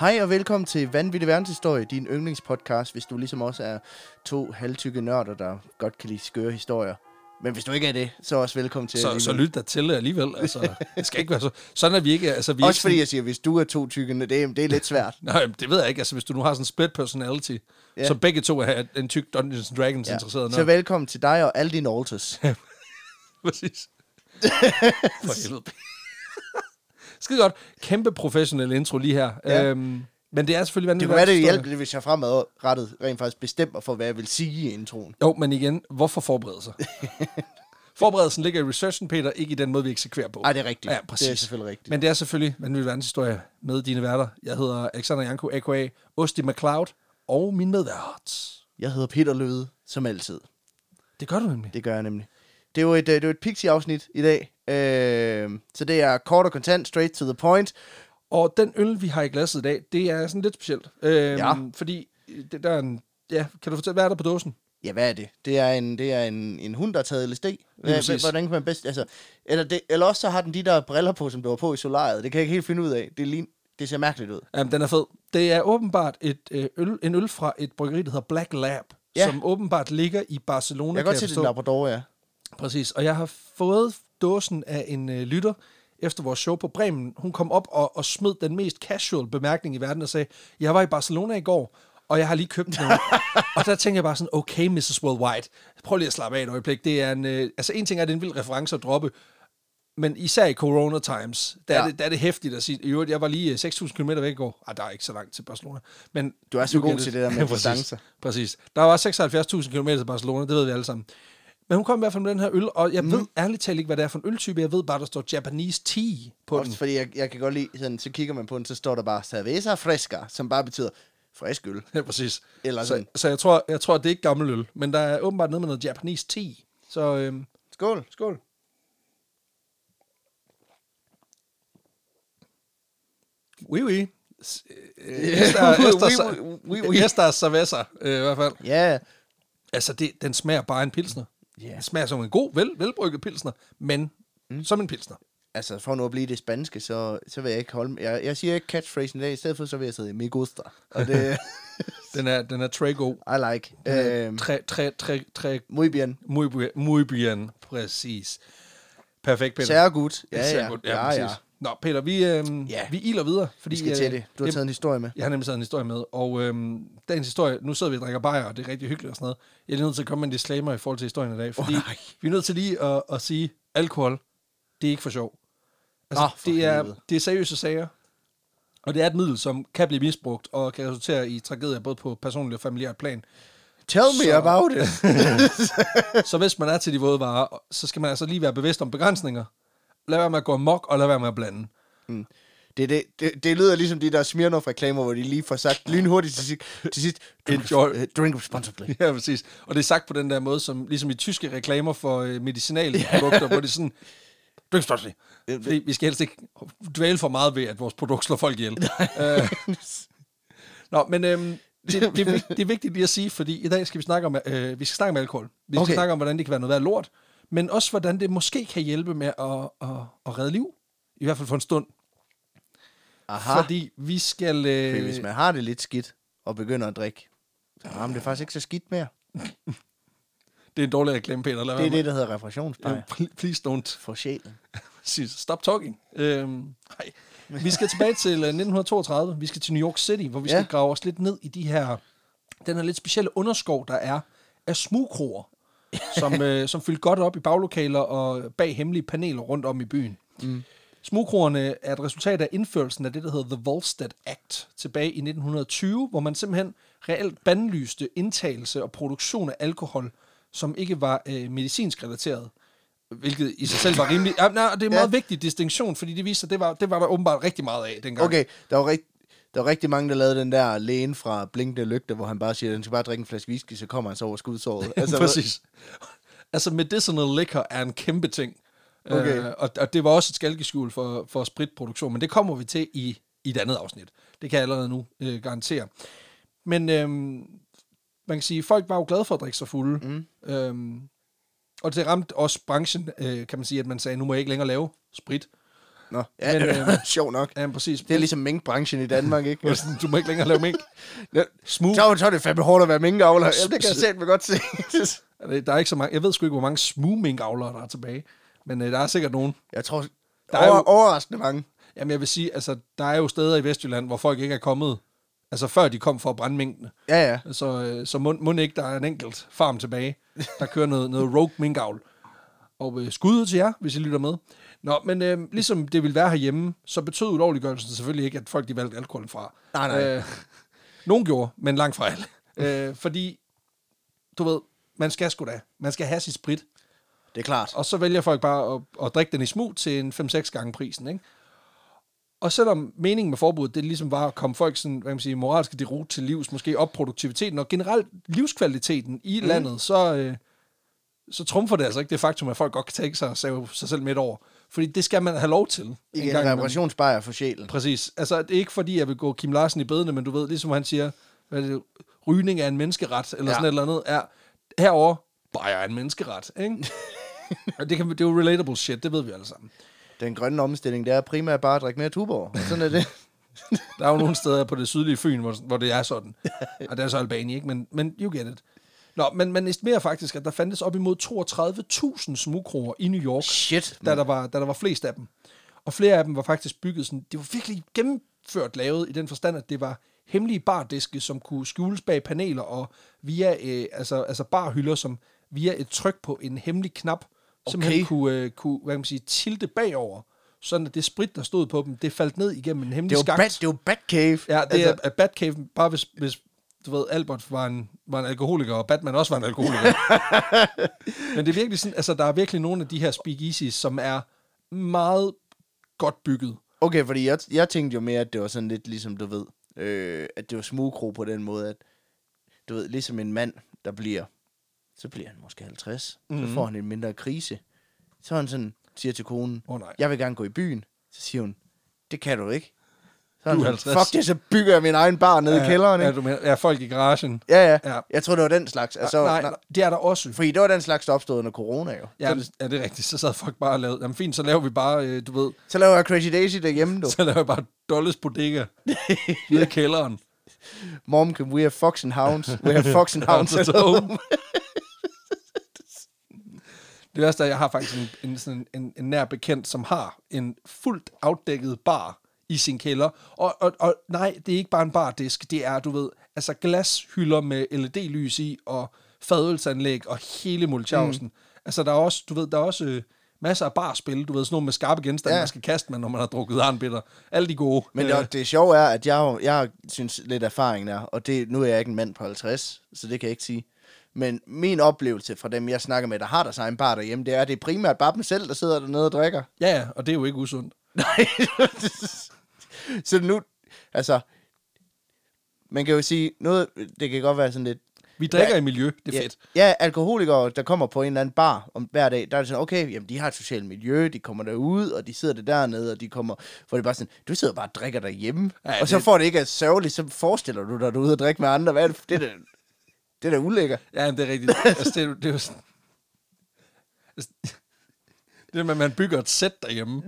Hej og velkommen til Vanvittig Verdenshistorie, din yndlingspodcast, hvis du ligesom også er to halvtykke nørder, der godt kan lide skøre historier. Men hvis du ikke er det, så også velkommen til Så, så lyt dig til alligevel. Altså, det skal ikke være så... Sådan er vi ikke... Altså, vi Også ikke fordi jeg siger, hvis du er to tykke, det er, det er lidt svært. sådan, nej, det ved jeg ikke. Altså, hvis du nu har sådan en split personality, Ja. ja. så begge to er en tyk Dungeons and Dragons ja. interesseret. Så velkommen til dig og alle dine alters. Præcis. For helvede. Skide godt. Kæmpe professionel intro lige her. Ja. Øhm, men det er selvfølgelig Det vanvittigt. kunne være, det hjælper lidt, hvis jeg fremadrettet rent faktisk bestemmer for, hvad jeg vil sige i introen. Jo, men igen, hvorfor forberede sig? Forberedelsen ligger i researchen, Peter, ikke i den måde, vi eksekverer på. Ej, det er rigtigt. Ja, præcis. Det er selvfølgelig rigtigt. Men det er selvfølgelig vanvittig verdenshistorie med dine værter. Jeg hedder Alexander Janko, a.k.a. Osti McCloud, og min medvært. Jeg hedder Peter Løde, som altid. Det gør du nemlig. Det gør jeg nemlig. Det er jo et, øh, det er et Pixie-afsnit i dag. Øh, så det er kort og kontant, straight to the point. Og den øl, vi har i glasset i dag, det er sådan lidt specielt. Øhm, Ja. Fordi det, der er en... Ja, kan du fortælle, hvad er der på dåsen? Ja, hvad er det? Det er en, det er en, en hund, der har taget LSD. Hvad, hvordan kan man bedst... Altså, eller, det, eller også så har den de der briller på, som der var på i solariet. Det kan jeg ikke helt finde ud af. Det, lign, det ser mærkeligt ud. Jamen, den er fed. Det er åbenbart et, øh, øl, en øl fra et bryggeri, der hedder Black Lab, Ja. som åbenbart ligger i Barcelona, Jeg kan godt se, det er Labrador, ja. Præcis, og jeg har fået dåsen af en øh, lytter efter vores show på Bremen. Hun kom op og, og smed den mest casual bemærkning i verden og sagde, jeg var i Barcelona i går, og jeg har lige købt den. og der tænker jeg bare sådan, okay, Mrs. Worldwide, prøv lige at slappe af et øjeblik. Det er en, øh, altså en ting er, at det er en vild reference at droppe, men især i corona times, der, ja. Er, det, der er det hæftigt at sige, i øvrigt, jeg var lige øh, 6.000 km væk i går. Ah, der er ikke så langt til Barcelona. Men Du er så god til det der med Præcis. Præcis. Der var 76.000 km til Barcelona, det ved vi alle sammen. Men hun kom i hvert fald med den her øl, og jeg mm. ved ærligt talt ikke, hvad det er for en øltype. Jeg ved bare, der står Japanese tea på Også den. fordi jeg, jeg kan godt lide, sådan, så kigger man på den, så står der bare cerveza fresca, som bare betyder frisk øl. Ja, præcis. Eller så, sådan. så jeg tror, jeg tror, det er ikke gammel øl, men der er åbenbart noget med noget Japanese tea. Så øhm, Skål. skål. Oui, oui. Øh, oui. esta cerveza, øh, i hvert fald. Ja, Altså, det, den smager bare en pilsner. Ja. Den smager som en god, vel, velbrygget pilsner, men mm. som en pilsner. altså for nu at blive det spanske, så, så vil jeg ikke holde... Jeg, jeg siger ikke catchphrasen i dag, i stedet for så vil jeg sige, me gusta. Og det, Den er, den er très god. I like. Øhm, Tre, tre, tre, tre, muy bien. muy, bien- muy bien, præcis. Perfekt, Peter. Sehr gut. Ja, ja. ja, præcis. ja. Nå, Peter, vi, øhm, Ja. vi iler videre. Fordi, Vi skal øh, til det. Du har taget en historie med. Jeg har nemlig taget en historie med, og øhm, dagens historie, nu sidder vi og drikker bajer, og det er rigtig hyggeligt og sådan noget. Jeg er lige nødt til at komme med en disclaimer i forhold til historien i dag, fordi nej. vi er nødt til lige at, at sige, alkohol, det er ikke for sjov. Altså, Nå, for det, er, helvede. det er seriøse sager, og det er et middel, som kan blive misbrugt, og kan resultere i tragedier, både på personlig og familiært plan. Tell me Så- about it. Så hvis man er til de våde varer, så skal man altså lige være bevidst om begrænsninger. Lad være med at gå amok, og lad være med at blande. Det, det, det, det lyder ligesom de der Smirnoff-reklamer, hvor de lige får sagt lynhurtigt til sidst, til sidst drink, Enjoy. uh, drink responsibly. Ja, præcis. Og det er sagt på den der måde, som ligesom i tyske reklamer for øh, medicinalprodukter, hvor det er sådan, drink responsibly. Fordi vi skal helst ikke dvæle for meget ved, at vores produkt slår folk ihjel. Øh, Nå, men øhm, det, det, er, det er vigtigt lige at sige, fordi i dag skal vi snakke om, øh, vi skal snakke om alkohol. Vi skal okay. snakke om, hvordan det kan være noget værd lort, men også hvordan det måske kan hjælpe med at, at, at redde liv. I hvert fald for en stund. Aha. Fordi vi skal... Øh, Fordi hvis man har det lidt skidt og begynder at drikke, så har man det faktisk ikke så skidt mere. Det er en dårlig reklame, Peter. Lad Det er det, der hedder. Øh, pl- Please don't. For sjælen. Stop talking. Øhm, nej. Vi skal tilbage til øh, 1932. Vi skal til New York City, hvor vi Ja. skal grave os lidt ned i de her, den her lidt specielle underskov, der er af smugkroer, som, øh, som fyldte godt op i baglokaler og bag hemmelige paneler rundt om i byen. Mm. Smugkroerne er et resultat af indførelsen af det, der hedder The Volstead Act tilbage i 1920, hvor man simpelthen reelt bandlyste indtagelse og produktion af alkohol, som ikke var øh, medicinsk relateret. Hvilket i sig selv var rimelig... Ja, nej, det er en Ja. meget vigtig distinktion, fordi det viser, at det var, det var der åbenbart rigtig meget af dengang. Okay, der var, rigt, der var rigtig mange, der lavede den der lægen fra Blinkende Lygte, hvor han bare siger, at han skal bare drikke en flaske whisky, så kommer han så over skudsåret. Altså, Præcis. Altså, medicinal liquor er en kæmpe ting. Okay. Øh, og, og det var også et skalkeskjul for, for spritproduktion, men det kommer vi til i, i et andet afsnit. Det kan jeg allerede nu øh, garantere. Men øhm, man kan sige, at folk var jo glade for at drikke sig fulde. Mm. Øhm, og det ramte også branchen, øh, kan man sige, at man sagde, nu må jeg ikke længere lave sprit. Nå, ja, Men, det øh, er sjovt nok. Ja, præcis. Det er ligesom minkbranchen i Danmark, ikke? Sådan, Du må ikke længere lave mink. Ja, Smooth. Så, så er det fandme hårdt at være minkavler. Ja, det kan jeg selv godt se. Der er ikke så mange, jeg ved sgu ikke, hvor mange smooth minkavlere, der er tilbage. Men øh, der er sikkert nogen. Jeg tror, Der er er over, jo- overraskende mange. Jamen jeg vil sige, altså der er jo steder i Vestjylland, hvor folk ikke er kommet, altså før de kom for at brænde minkene. Ja, ja. Så, øh, så må, må ikke, der er en enkelt farm tilbage, der kører noget, noget rogue minkavl. Og øh, skud ud til jer, hvis I lytter med. Nå, men øh, ligesom det ville være herhjemme, så betød ulovliggørelsen selvfølgelig ikke, at folk de valgte alkoholen fra. Nej, nej. Øh, nogen gjorde, men langt fra alle. øh, fordi, du ved, man skal sgu da. Man skal have sit sprit. Det er klart. Og så vælger folk bare at, at drikke den i smug til en 5-6 gange prisen, ikke? Og selvom meningen med forbuddet, det ligesom var at komme folk sådan, hvad kan man sige, moralske derut til livs, måske op produktiviteten og generelt livskvaliteten i mm. landet, så, øh, så trumfer det altså ikke det faktum, at folk godt kan tænke sig at save sig selv midt over. Fordi det skal man have lov til. en Ikke gang en imellem. reparationsbajer for sjælen. Præcis. Altså, det er ikke fordi, jeg vil gå Kim Larsen i bedene, men du ved, ligesom han siger, hvad det, rygning er en menneskeret, eller Ja. sådan et eller andet, er herover bare er en menneskeret, ikke? Og det, kan, det er jo relatable shit, det ved vi alle sammen. Den grønne omstilling, det er primært bare at drikke mere Tuborg. Sådan er det. Der er jo nogle steder på det sydlige Fyn, hvor, hvor det er sådan. Og det er så Albani, ikke? Men, men you get it. Nå, men man estimerer faktisk, at der fandtes op imod 32.000 smugkroer i New York, Shit. da der, var, da der var flest af dem. Og flere af dem var faktisk bygget sådan, det var virkelig gennemført lavet i den forstand, at det var hemmelige bardiske, som kunne skjules bag paneler og via øh, altså, altså barhylder, som via et tryk på en hemmelig knap, simpelthen Okay. kunne, øh, kunne hvad kan man sige, tilte bagover, sådan at det sprit, der stod på dem, det faldt ned igennem en hemmelig skakt. det er jo Batcave. Ja, det altså, er at Batcave, bare hvis, hvis du ved, Albert var en, var en alkoholiker, og Batman også var en alkoholiker. Men det er virkelig sådan, altså der er virkelig nogle af de her speakeasies, som er meget godt bygget. Okay, fordi jeg, jeg tænkte jo mere, at det var sådan lidt ligesom, du ved, øh, at det var smugkro på den måde, at du ved, ligesom en mand, der bliver, så bliver han måske 50, mm-hmm. så får han en mindre krise. Så han sådan, siger til konen, Åh, nej. jeg vil gerne gå i byen. Så siger hun, det kan du ikke. Så Du han er sådan, 50. fuck det, så bygger jeg min egen bar nede i kælderen, Ja, ikke? du mener, ja, folk i garagen. Ja, ja, Ja. Jeg tror, det var den slags. Altså, nej, nej, nej, det er der også. Fordi det var den slags, der opstod under corona jo. Ja, Så, ja, det er rigtigt. Så sad folk bare og lavede, jamen fint, så laver vi bare, øh, du ved, så laver jeg Crazy Daisy derhjemme, du. så laver vi bare Dolles Bodega nede i kælderen. Mom, can we have Fox and Hounds? We have Fox and Hounds at home. Det værste er, at jeg har faktisk en, en, sådan en, en nær bekendt, som har en fuldt afdækket bar i sin kælder. Og, og, og nej, det er ikke bare en bardisk, det er, du ved, altså glashylder med LED-lys i, og fadølsanlæg, og hele mulchausen. Mm. Altså, der er også, du ved, der er også øh, masser af barspil, du ved, sådan nogle med skarpe genstande, Ja. man skal kaste med, når man har drukket arnbitter. Alle de gode. Men Øh, det, det sjove er, at jeg, jeg synes lidt erfaring der, og det, nu er jeg ikke en mand på 50, så det kan jeg ikke sige. Men min oplevelse fra dem, jeg snakker med, der har deres egen bar derhjemme, det er, at det er primært bare dem selv, der sidder dernede og drikker. Ja, ja, og det er jo ikke usundt. Nej. så nu, altså, man kan jo sige, noget, det kan godt være sådan lidt, Vi drikker Ja. i miljø, det er ja, fedt. Ja, alkoholikere, der kommer på en eller anden bar om hver dag, der er det sådan, okay, jamen, de har et socialt miljø, de kommer derud, og de sidder der dernede, og de kommer, hvor det er bare sådan, du sidder bare og drikker derhjemme, Ja, og så det- får det ikke at sørgeligt, så forestiller du dig, at du er ude og drikke med andre, hvad er det, det er da, det er da ulækker. Ja, det er rigtigt. altså, det, er, det er jo sådan... Altså, det er, at man bygger et sæt derhjemme.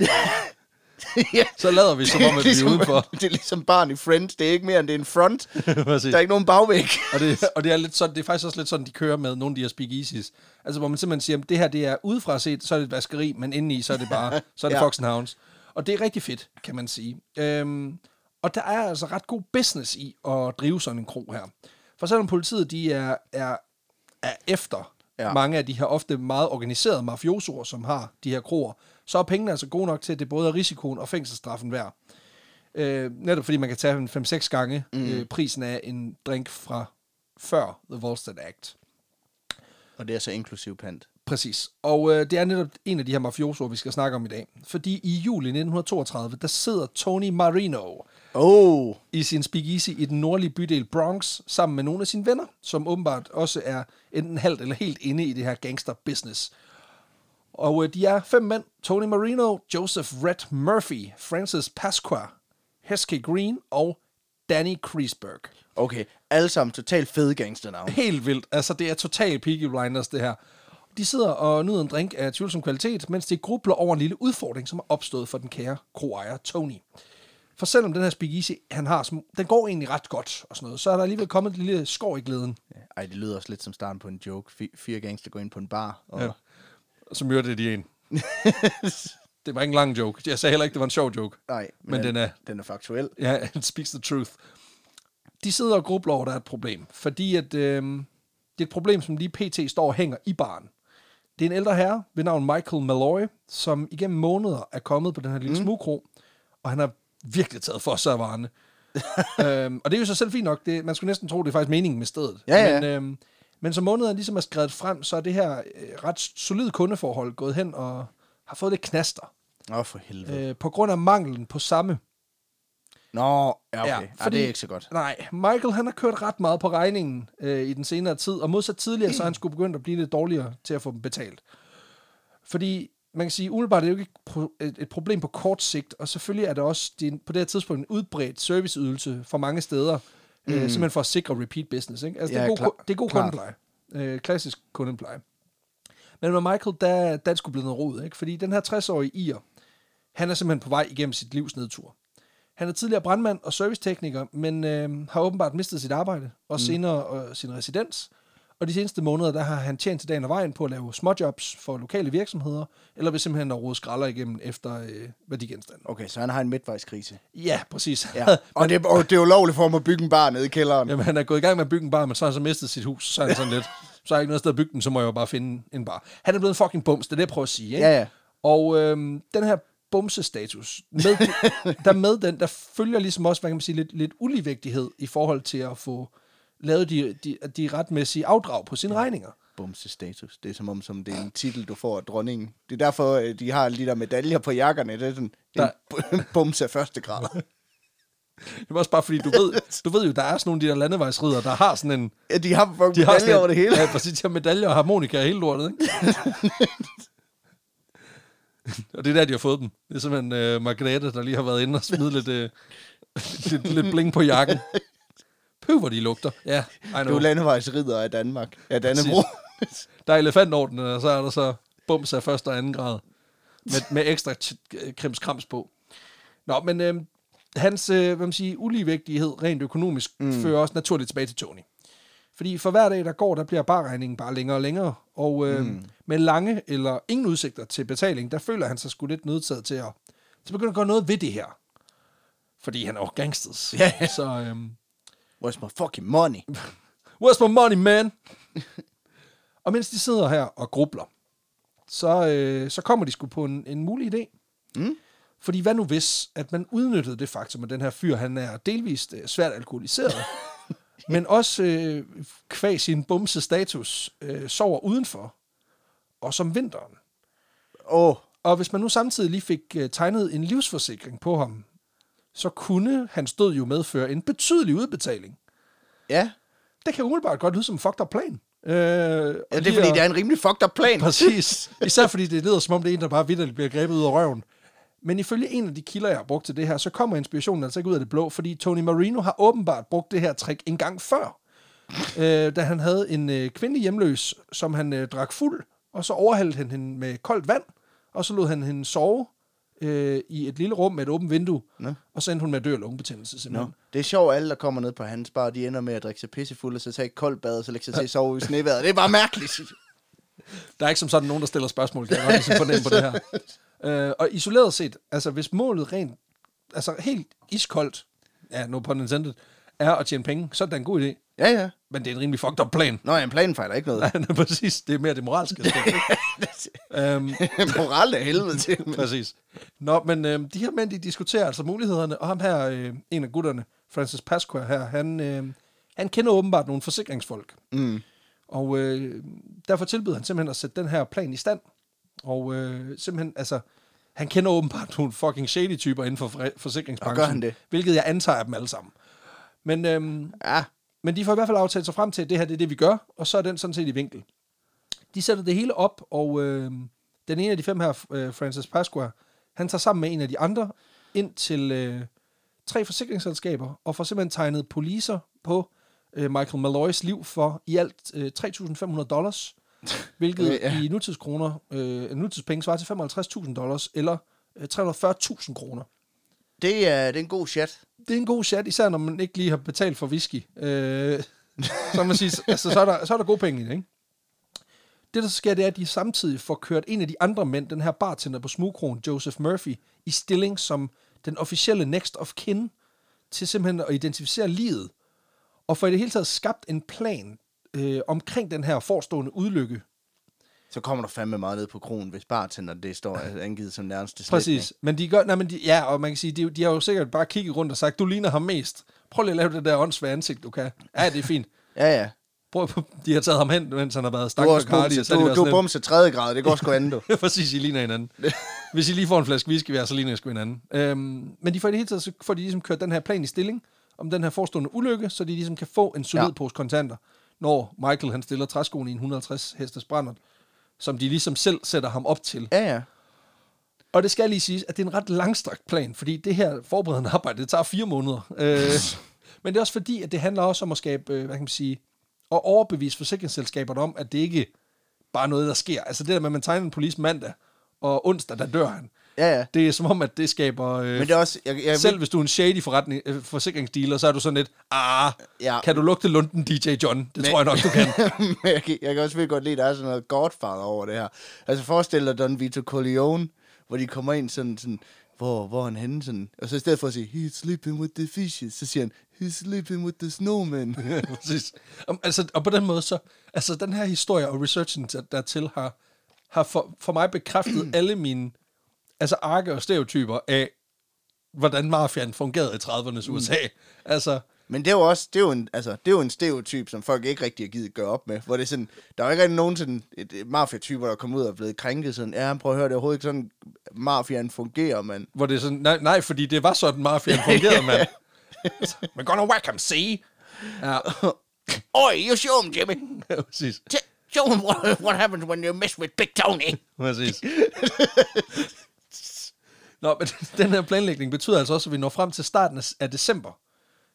Ja, Så lader vi som om, at vi er udenfor. det er ligesom barn i Friends, det er ikke mere end det er en front, der er ikke nogen bagvæg. og, det, og det, er lidt sådan, det er faktisk også lidt sådan, de kører med nogle af de her speakeasies. Altså, hvor man simpelthen siger, at det her det er udefra set, så er det et vaskeri, men indeni, så er det bare, så er det Ja. Fox Hounds. Og det er rigtig fedt, kan man sige. Øhm, og der er altså ret god business i at drive sådan en kro her. For selvom politiet, de er, er, er efter ja. mange af de her ofte meget organiserede mafiosoer, som har de her kroer, så er pengene altså gode nok til, at det både er risikoen og fængselsstraffen værd. Øh, netop fordi man kan tage en 5-6 gange mm. øh, prisen af en drink fra før The Volstead Act. Og det er så inklusiv pant. Præcis. Og øh, det er netop en af de her mafiosoer, vi skal snakke om i dag. Fordi i juli 1932, der sidder Tony Marino Oh, i sin speakeasy i den nordlige bydel Bronx, sammen med nogle af sine venner, som åbenbart også er enten halvt eller helt inde i det her gangster-business. Og øh, de er fem mænd. Tony Marino, Joseph Red Murphy, Francis Pasqua, Heskey Green og Danny Kreisberg. okay. Alle sammen totalt fede gangsternavn. Helt vildt. Altså, det er total Peaky Blinders, det her. De sidder og nyder en drink af tvivlsom kvalitet, mens de grubler over en lille udfordring, som er opstået for den kære kroejer Tony. For selvom den her speakeasy, han har, som, den går egentlig ret godt og sådan noget, så er der alligevel kommet et lille skår i glæden. Ej, det lyder også lidt som starten på en joke. Fi- Fire gangster går ind på en bar. Og... Ja. Så myrder de en. det var ikke en lang joke. Jeg sagde heller ikke, det var en sjov joke. Nej, Men den er- den er faktuel. Ja, it speaks the truth. De sidder og grubler over, at der er et problem. Fordi at, øh, det er et problem, som lige pt. står og hænger i baren. Det er en ældre herre ved navn Michael Malloy, som igennem måneder er kommet på den her lille mm. smugkro, og han har virkelig taget for sig af varerne. øhm, og det er jo så selv fint nok. Det, man skulle næsten tro, det er faktisk meningen med stedet. Ja, ja. Men, øhm, men som måneden ligesom er skrevet frem, så er det her øh, ret solid kundeforhold gået hen og har fået lidt knaster. Oh, for helvede. Øh, på grund af manglen på samme Nå, ja, okay. ja, Ja, fordi- det er ikke så godt. Nej, Michael han har kørt ret meget på regningen øh, i den senere tid, og modsat tidligere, så er han skulle begyndt at blive lidt dårligere til at få dem betalt. Fordi man kan sige, umiddelbart er det jo ikke et pro- et, et problem på kort sigt, og selvfølgelig er det også det på det her tidspunkt en udbredt serviceydelse for mange steder, mm. øh, simpelthen for at sikre repeat business. Ikke? Altså, Ja, det, er god, klar- det er god klart. kundepleje. Øh, klassisk kundepleje. Men med Michael, der, der er sgu blevet noget rod, ikke? fordi den her 60-årige ir, han er simpelthen på vej igennem sit livs nedtur. Han er tidligere brandmand og servicetekniker, men øh, har åbenbart mistet sit arbejde, og senere øh, sin residens. Og de seneste måneder, der har han tjent til dagen og vejen på at lave småjobs for lokale virksomheder, eller ved simpelthen at rode skralder igennem efter øh, værdigenstande. Okay, så han har en midtvejskrise. Ja, præcis. Ja. Og, det, og det er jo lovligt for ham at bygge en bar nede i kælderen. Jamen, han er gået i gang med at bygge en bar, men så har han så mistet sit hus. Så er han sådan lidt, så er jeg ikke noget sted at bygge den, så må jeg jo bare finde en bar. Han er blevet en fucking bums, det er det, jeg prøver at sige. Ikke? Ja, ja. Og øhm, den her bumsestatus, med, der med den, der følger ligesom også, hvad kan man sige, lidt, lidt uligevægtighed i forhold til at få lavet de, de, de retmæssige afdrag på sine regninger. Bumse status. Det er som om, som det er en titel, du får af dronningen. Det er derfor, øh, de har de der medaljer på jakkerne. Det er sådan, det er en bu- bums af første grad. Det var også bare fordi, du ved, du ved jo, der er sådan nogle af de der landevejsridder, der har sådan en... Ja, de har fucking De har medaljer over det hele. Ja, præcis, de har medaljer og harmonika og hele lortet, ikke? og det er der, de har fået dem. Det er simpelthen uh, Margrethe, der lige har været inde og smidt lidt, uh, lidt, lidt bling på jakken. Pøv, hvor de lugter. Ja, I Du er landevejsridder af Danmark. Ja, Dannebro. Der er elefantorden, og så er der så bums af første og anden grad. Med, med ekstra krimskrams på. Nå, men øh, hans øh, hvad man siger, uligevægtighed rent økonomisk mm. fører også naturligt tilbage til Tony. Fordi for hver dag, der går, der bliver barregningen bare længere og længere. Og øh, mm. med lange eller ingen udsigter til betaling, der føler han sig sgu lidt nødtaget til at, til at begynde at gøre noget ved det her. Fordi han er jo gangsters. Ja. Så øh, Where's my fucking money? Where's my money, man? og mens de sidder her og grubler, så, øh, så kommer de sgu på en, en mulig idé. Mm. Fordi hvad nu hvis, at man udnyttede det faktum, at den her fyr, han er delvist øh, svært alkoholiseret, men også øh, kvæg sin bumse status, øh, sover udenfor, og som vinteren. Åh, oh, Og hvis man nu samtidig lige fik øh, tegnet en livsforsikring på ham, så kunne hans død jo medføre en betydelig udbetaling. ja. Det kan umiddelbart godt lyde som en fucked up plan. Øh, ja. det er fordi, det er en rimelig fucked up plan. Præcis. Især fordi det lyder som om, det er en, der bare vidderligt bliver grebet ud af røven. Men ifølge en af de kilder, jeg har brugt til det her, så kommer inspirationen altså ikke ud af det blå, fordi Tony Marino har åbenbart brugt det her trick en gang før. øh, da han havde en øh, kvindelig hjemløs, som han øh, drak fuld, og så overhældte han hende med koldt vand, og så lod han hende sove øh, i et lille rum med et åbent vindue, Nå. og så endte hun med at dø af lungebetændelse Nå. simpelthen. Det er sjovt, alle, der kommer ned på hans bar, de ender med at drikke sig pissefuld, og så tage et koldt bad, og så lægge sig til at sove i sneværet. Det er bare mærkeligt. Der er ikke som sådan nogen, der stiller spørgsmål, kan jeg godt ligesom fornemme på det her. Øh, og isoleret set, altså hvis målet rent, altså helt iskoldt, ja, no pun intended, er at tjene penge, så er det da en god idé. Ja, ja. Men det er en rimelig fucked up plan. Nå, ja, en plan fejler ikke noget. Nej, præcis. Det er mere det moralske. øhm, Moral af helvede til. men- præcis. Nå, men øhm, de her mænd, de diskuterer altså mulighederne, og ham her, øh, en af gutterne, Francis Pasqua her, han, øh, han kender åbenbart nogle forsikringsfolk. Mm. Og øh, derfor tilbyder han simpelthen at sætte den her plan i stand. Og øh, simpelthen, altså, han kender åbenbart nogle fucking shady typer inden for forsikringsbranchen. Og gør han det? Hvilket jeg antager er dem alle sammen. Men, øhm, Ja, men de får i hvert fald aftalt sig frem til, at det her det er det, vi gør, og så er den sådan set i vinkel. De sætter det hele op, og øh, den ene af de fem her, øh, Francis Pasqua, han tager sammen med en af de andre ind til øh, tre forsikringsselskaber, og får simpelthen tegnet policer på øh, Michael Malloys liv for i alt øh, 3.500 dollars, hvilket okay, ja. i nutidskroner, øh, nutidspenge svarer til 55.000 dollars, eller øh, 340.000 kroner. Det er, det er en god chat. Det er en god chat, især når man ikke lige har betalt for whisky. Øh, så, man siger, altså, så, er der, så er der gode penge i det, ikke? Det, der sker, det er, at de samtidig får kørt en af de andre mænd, den her bartender på Smugkronen, Joseph Murphy, i stilling som den officielle next of kin, til simpelthen at identificere livet, og for i det hele taget skabt en plan øh, omkring den her forestående udlykke. Så kommer der fandme meget ned på kronen, hvis bartender det står angivet som nærmeste Præcis. Men de gør, nej, men de, ja, og man kan sige, de, de har jo sikkert bare kigget rundt og sagt, du ligner ham mest. Prøv lige at lave det der åndssvage ansigt, du kan. Ja, det er fint. Ja, ja. Prøv, de har taget ham hen, mens han har været Du stak på Cardi, du, du er sådan bumse tredje grad, det går sgu andet, du. Præcis, I ligner hinanden. Hvis I lige får en flaske whisky hver, så ligner I sgu hinanden. Øhm, men de får i det hele taget, så får de ligesom kørt den her plan i stilling, om den her forestående ulykke, så de ligesom kan få en solid ja. pose kontanter, når Michael han stiller træskoen i en 150 hestes brændert, som de ligesom selv sætter ham op til. Ja, ja. Og det skal lige siges, at det er en ret langstrakt plan, fordi det her forberedende arbejde, det tager fire måneder. Øh, men det er også fordi, at det handler også om at skabe, øh, hvad kan man sige, at overbevise forsikringsselskaberne om, at det ikke bare er noget, der sker. Altså det der med, at man tegner en police mandag, og onsdag, der dør han. Ja, ja. Det er som om, at det skaber... Øh, Men det er også... Jeg, jeg, selv hvis du er en shady forretning, øh, forsikringsdealer, så er du sådan lidt, ah, Ja. kan du lugte lunden DJ John? Det Men- tror jeg nok, du kan. Men jeg, kan- jeg kan også virkelig godt lide, at der er sådan noget Godfather over det her. Altså forestil dig Don Vito Corleone, hvor de kommer ind sådan, sådan hvor, hvor han henne sådan, og så i stedet for at sige, he's sleeping with the fishes, så siger han, he's sleeping with the snowman. Præcis. Om, altså, og på den måde, så, altså den her historie og researchen der- dertil har, har for, for mig bekræftet alle mine altså arke og stereotyper af, hvordan mafiaen fungerede i 30'ernes USA. Altså, Men det er jo også, det er jo en, altså, det er jo en stereotyp, som folk ikke rigtig har givet gøre op med, hvor det er sådan, der er jo ikke rigtig nogen sådan, et, et mafia-typer, der kommer ud og er blevet krænket sådan, ja, prøv at høre, det er overhovedet ikke sådan, mafiaen fungerer, men hvor det er sådan, nej, nej fordi det var sådan, mafiaen fungerede, mand. Altså, We're gonna whack him, see? Ja, Oi, you show him, Jimmy. præcis. T- show him what, what happens when you mess with Big Tony. Præcis. Nå, men den her planlægning betyder altså også, at vi når frem til starten af- december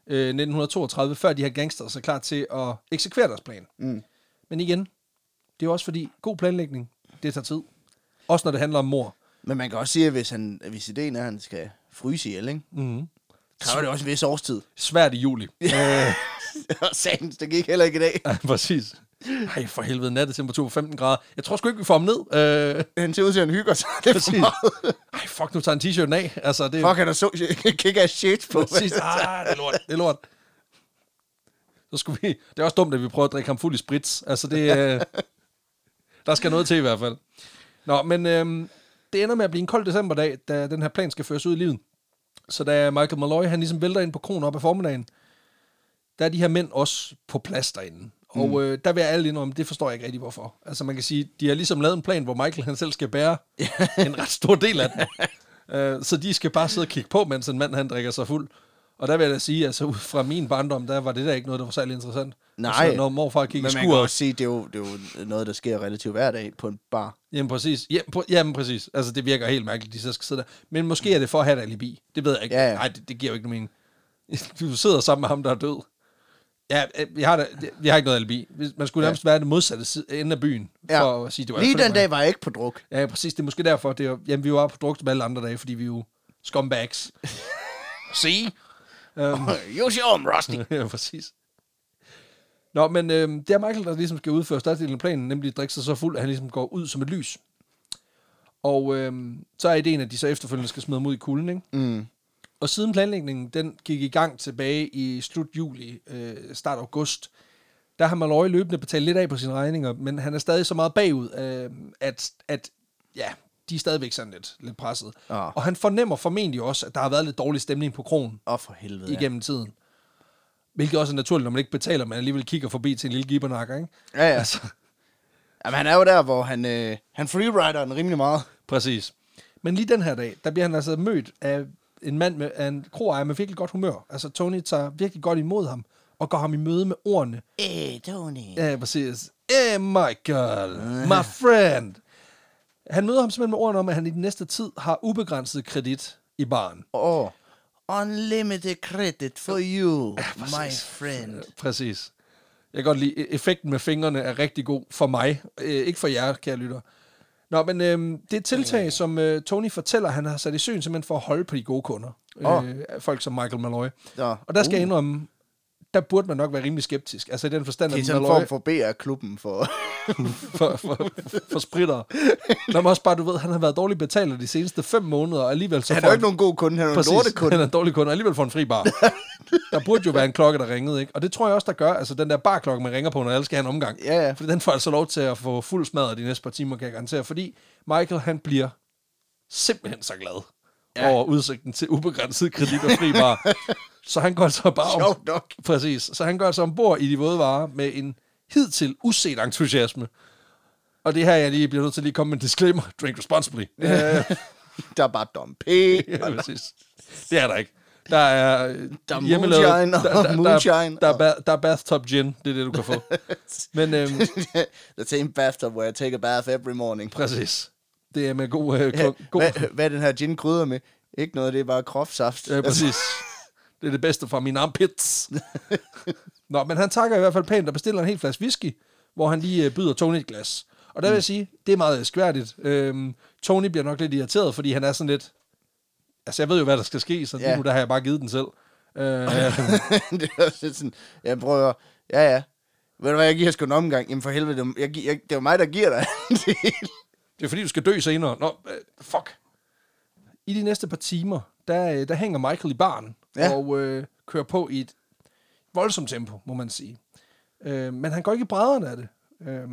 øh, 1932, før de her gangsters er klar til at eksekvere deres plan. Mm. Men igen, det er jo også fordi, god planlægning, det tager tid. Også når det handler om mor. Men man kan også sige, at hvis, han, hvis ideen er, at han skal fryse ihjel, ikke? Mm. kræver det også en vis årstid. Svært i juli. øh, Og Sands, det gik heller ikke i dag. ja, præcis. Ej, for helvede, nattetemperatur på 15 grader. Jeg tror sgu ikke, vi får ham ned. Øh, Han ser ud til, at han hygger sig. Det er for meget. ej, fuck, nu tager han t-shirten af. Altså, det, Fuck, han har så kick ass shit på. Præcis. Ah, det er lort. Det er lort. Så skulle vi... Det er også dumt, at vi prøver at drikke ham fuld i sprits. Altså, det... Øh, der skal noget til i hvert fald. Nå, men øhm, det ender med at blive en kold decemberdag, da den her plan skal føres ud i livet. Så da Michael Malloy, han ligesom vælter ind på kronen op ad formiddagen, der er de her mænd også på plads derinde. Og Mm. øh, der vil jeg alle indrømme, det forstår jeg ikke rigtig, hvorfor. Altså man kan sige, de har ligesom lavet en plan, hvor Michael han selv skal bære en ret stor del af den. øh, så de skal bare sidde og kigge på, mens en mand han drikker sig fuld. Og der vil jeg da sige, altså ud fra min barndom, der var det der ikke noget, der var særlig interessant. Nej. Altså, når morfar gik i Men man kan skuret. også sige, det er, jo, det er jo noget, der sker relativt hver dag på en bar. Jamen præcis. Jamen, pr- jamen præcis. Altså det virker helt mærkeligt, de så skal sidde der. Men måske er det for at have et alibi. Det ved jeg ikke. Ja, ja. Nej, det, det giver jo ikke nogen mening. Du sidder sammen med ham, der er død. Ja, øh, jeg har, da, det- jeg har ikke noget alibi. Man skulle Ja. nærmest være det modsatte ende af byen, Ja. for at sige, det var Lige den dag var jeg ikke på druk. Ja, præcis. Det er måske derfor. Det er, jamen, vi var på druk med alle andre dage, fordi vi er jo scumbags. See? Um, You show him, Rusty. ja, præcis. Nå, men øh, det er Michael, der ligesom skal udføre størstedelen af planen, nemlig drikke sig så fuld, at han ligesom går ud som et lys. Og øh, så er ideen, at de så efterfølgende skal smide ham ud i kulden, ikke? Mm. Og siden planlægningen, den gik i gang tilbage i slut juli, øh, start august, der har Malloy løbende betalt lidt af på sine regninger, men han er stadig så meget bagud, øh, at, at ja, de er stadigvæk sådan lidt, lidt presset. Ah. Og han fornemmer formentlig også, at der har været lidt dårlig stemning på kronen Åh, for helvede. Ja. igennem tiden. Hvilket også er naturligt, når man ikke betaler, men alligevel kigger forbi til en lille gibbernakker, ikke? Ja, ja. Altså, Jamen, han er jo der, hvor han, øh, han freerider den rimelig meget. præcis. Men lige den her dag, der bliver han altså mødt af en mand med en kroejer med virkelig godt humør. Altså, Tony tager virkelig godt imod ham, og går ham i møde med ordene. Eh, Tony. Ja, præcis. Hey, Michael, my friend. Han møder ham simpelthen med ordene om, at han i den næste tid har ubegrænset kredit i baren. Oh, unlimited credit for you, my friend. Præcis. Jeg kan godt lide, e- effekten med fingrene er rigtig god for mig. Øh, ikke for jer, kære lytter. Nå, men øh, det er et tiltag, som øh, Tony fortæller, han har sat i søen simpelthen for at holde på de gode kunder. Åh. Øh, folk som Michael Malloy. Ja. Og der skal jeg indrømme, der burde man nok være rimelig skeptisk. Altså i den forstand, Det er at sådan en form for BR-klubben for... for, for, for spritter. Nå, men også bare, du ved, han har været dårlig betaler de seneste fem måneder, og alligevel så han er jo ikke nogen god kunde, han er jo en Præcis, lortekunde. han er en dårlig kunde, og alligevel får en fri bar. der burde jo være en klokke, der ringede, ikke? Og det tror jeg også, der gør. Altså den der barklokke, man ringer på, når alle skal have en omgang. Ja, ja. Fordi den får altså lov til at få fuld smadret de næste par timer, kan jeg garantere. Fordi Michael, han bliver simpelthen så glad ja. over udsigten til ubegrænset kredit og fri bar. så han går altså bare om, nok. Præcis. Så han går altså ombord i de våde varer med en hidtil uset entusiasme. Og det her, jeg lige bliver nødt til at lige komme med en disclaimer. Drink responsibly. Der er bare Dom P. ja, præcis. Det er der ikke. Der er, øh, Der er moonshine der, der, moonshine Der, der, er ba- der er bathtub gin, det er det, du kan få. Men øhm, The same bathtub where I take a bath every morning. præcis. Det er med god... Øh, Ja, god hvad, hvad er den her gin krydder med? Ikke noget, det er bare krofsaft. Ja, præcis. Det er det bedste fra mine armpits. Nå, men han takker i hvert fald pænt og bestiller en hel flaske whisky, hvor han lige øh, byder Tony et glas. Og der vil jeg sige, det er meget skværdigt. Øhm, Tony bliver nok lidt irriteret, fordi han er sådan lidt... Altså, jeg ved jo, hvad der skal ske, så lige Ja. nu der har jeg bare givet den selv. Øh, det er også lidt sådan, jeg prøver, ja ja, ved du hvad, jeg giver sgu en omgang. Jamen for helvede, det er- jeg, jeg, det er jo mig, der giver dig det hele. Det er fordi, du skal dø senere. Nå, øh, fuck. I de næste par timer, der, øh, der hænger Michael i baren Ja. og øh, kører på i et voldsomt tempo, må man sige. Øh, men han går ikke i brædderne af det, øh,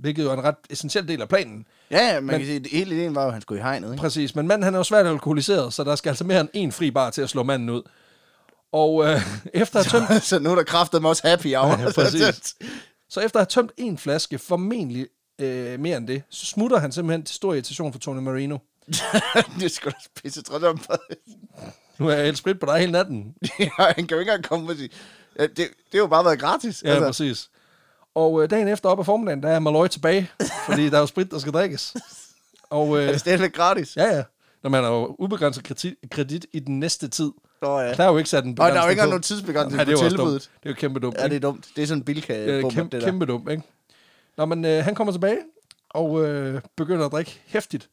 hvilket jo er en ret essentiel del af planen. Ja, ja, man Men- kan sige, at hele ideen var jo, at han skulle i hegnet, ikke? Præcis, men manden han er jo svært alkoholiseret, så der skal altså mere end en fri bar til at slå manden ud. Og øh, efter at have tømt, så nu er der kraftet mig også happy hour. Ja, præcis. så efter at have tømt en flaske, formentlig øh, mere end det, så smutter han simpelthen til stor irritation for Tony Marino. det er sgu da pisse træt om. Nu har jeg helt sprit på dig hele natten. ja, han kan jo ikke engang komme og sige, ja, det, det har jo bare været gratis. Ja, altså. præcis. Og øh, dagen efter op ad formiddagen, der er Malloy tilbage, fordi der er jo sprit, der skal drikkes. Og er øh, det stadigvæk gratis? ja, ja. Når man har jo ubegrænset kredit, kredit i den næste tid. Nå, ja. Der er jo ikke sat en Og der er jo begrænsning ikke engang på. nogen tidsbegrænsning er på tilbuddet. Det er jo kæmpe dumt. Ja, det er dumt. Det er sådan en bilka bomber, kæmpe, det der. kæmpe dumt, ikke? Nå, men øh, han kommer tilbage og øh, begynder at drikke hæftigt.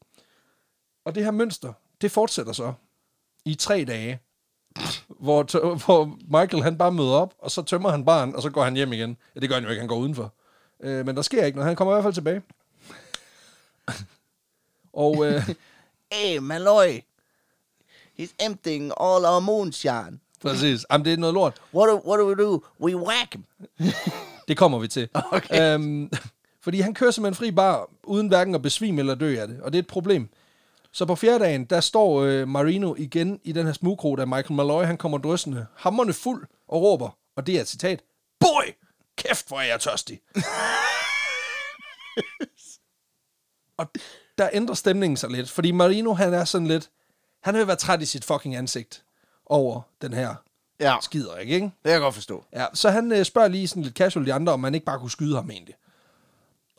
Og det her mønster, det fortsætter så i tre dage, hvor, t- hvor Michael han bare møder op, og så tømmer han baren, og så går han hjem igen. Ja, det gør han jo ikke, han går udenfor. Øh, men der sker ikke noget. Han kommer i hvert fald tilbage. og øh, Hey, Malloy. He's emptying all our moonshine. præcis, Jamen, det er noget lort. What do, what do we do? We whack him. Det kommer vi til. Okay. Øhm, fordi han kører simpelthen fri bar, uden hverken at besvime eller dø af det. Og det er et problem. Så på fjerde dagen, der står øh, Marino igen i den her smugkro, da Michael Malloy, han kommer drøsende, hammerne fuld og råber, og det er et citat, Boy! Kæft, hvor er jeg tørstig. og der ændrer stemningen sig lidt, fordi Marino, han er sådan lidt, han vil være træt i sit fucking ansigt over den her Ja, skider, ikke? ikke? det kan jeg godt forstå. Ja, så han øh, spørger lige sådan lidt casual de andre, om man ikke bare kunne skyde ham egentlig.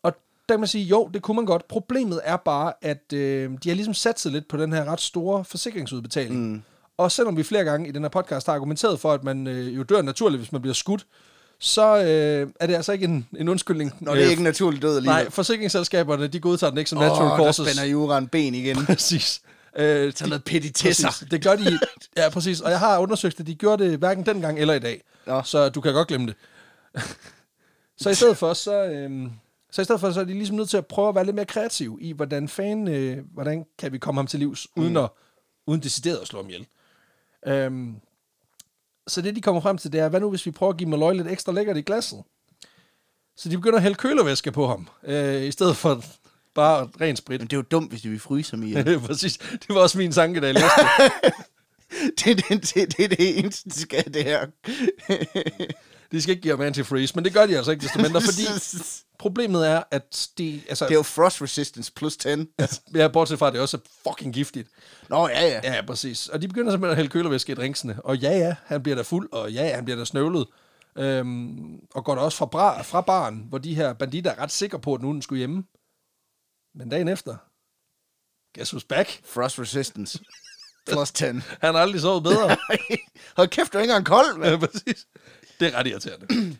Og der kan man sige, jo, det kunne man godt. Problemet er bare, at øh, de har ligesom sat sig lidt på den her ret store forsikringsudbetaling. Mm. Og selvom vi flere gange i den her podcast har argumenteret for, at man øh, jo dør naturligt, hvis man bliver skudt, så øh, er det altså ikke en, en undskyldning. Nå, det er ikke en naturlig død alligevel. Nej, forsikringsselskaberne, de godtager den ikke som Åh, natural der causes. spænder juraen ben igen. Præcis. Øh, Tag noget petitesser. Præcis. Det gør de, ja præcis. Og jeg har undersøgt, at de gjorde det hverken dengang eller i dag. Nå. Så du kan godt glemme det. så i stedet for, så, øhm, så i stedet for, så er de ligesom nødt til at prøve at være lidt mere kreative i, hvordan fanden, øh, hvordan kan vi komme ham til livs, uden, at, uden decideret at slå ham ihjel. Øhm, så det, de kommer frem til, det er, hvad nu hvis vi prøver at give Malloy lidt ekstra lækkert i glasset? Så de begynder at hælde kølervæske på ham, øh, i stedet for bare ren sprit. Men det er jo dumt, hvis de vil fryse ham ihjel. Præcis. Det var også min tanke, da jeg læste det. det, er det, det, det er det eneste, de skal det her. De skal ikke give ham antifreeze, men det gør de altså ikke desto mindre, fordi problemet er, at de, altså, Det er jo frost resistance plus 10. ja, bortset fra, at det også er fucking giftigt. Nå, ja, ja. Ja, præcis. Og de begynder simpelthen at hælde kølervæske i drinksene. Og ja, ja, han bliver da fuld, og ja, han bliver da snøvlet. Øhm, og går da også fra, bra, fra baren, hvor de her banditter er ret sikre på, at nu den skulle hjemme. Men dagen efter, guess who's back? Frost resistance plus 10. Han har aldrig sovet bedre. Hold kæft, du er ikke engang kold, mand. ja, præcis. Det er ret irriterende.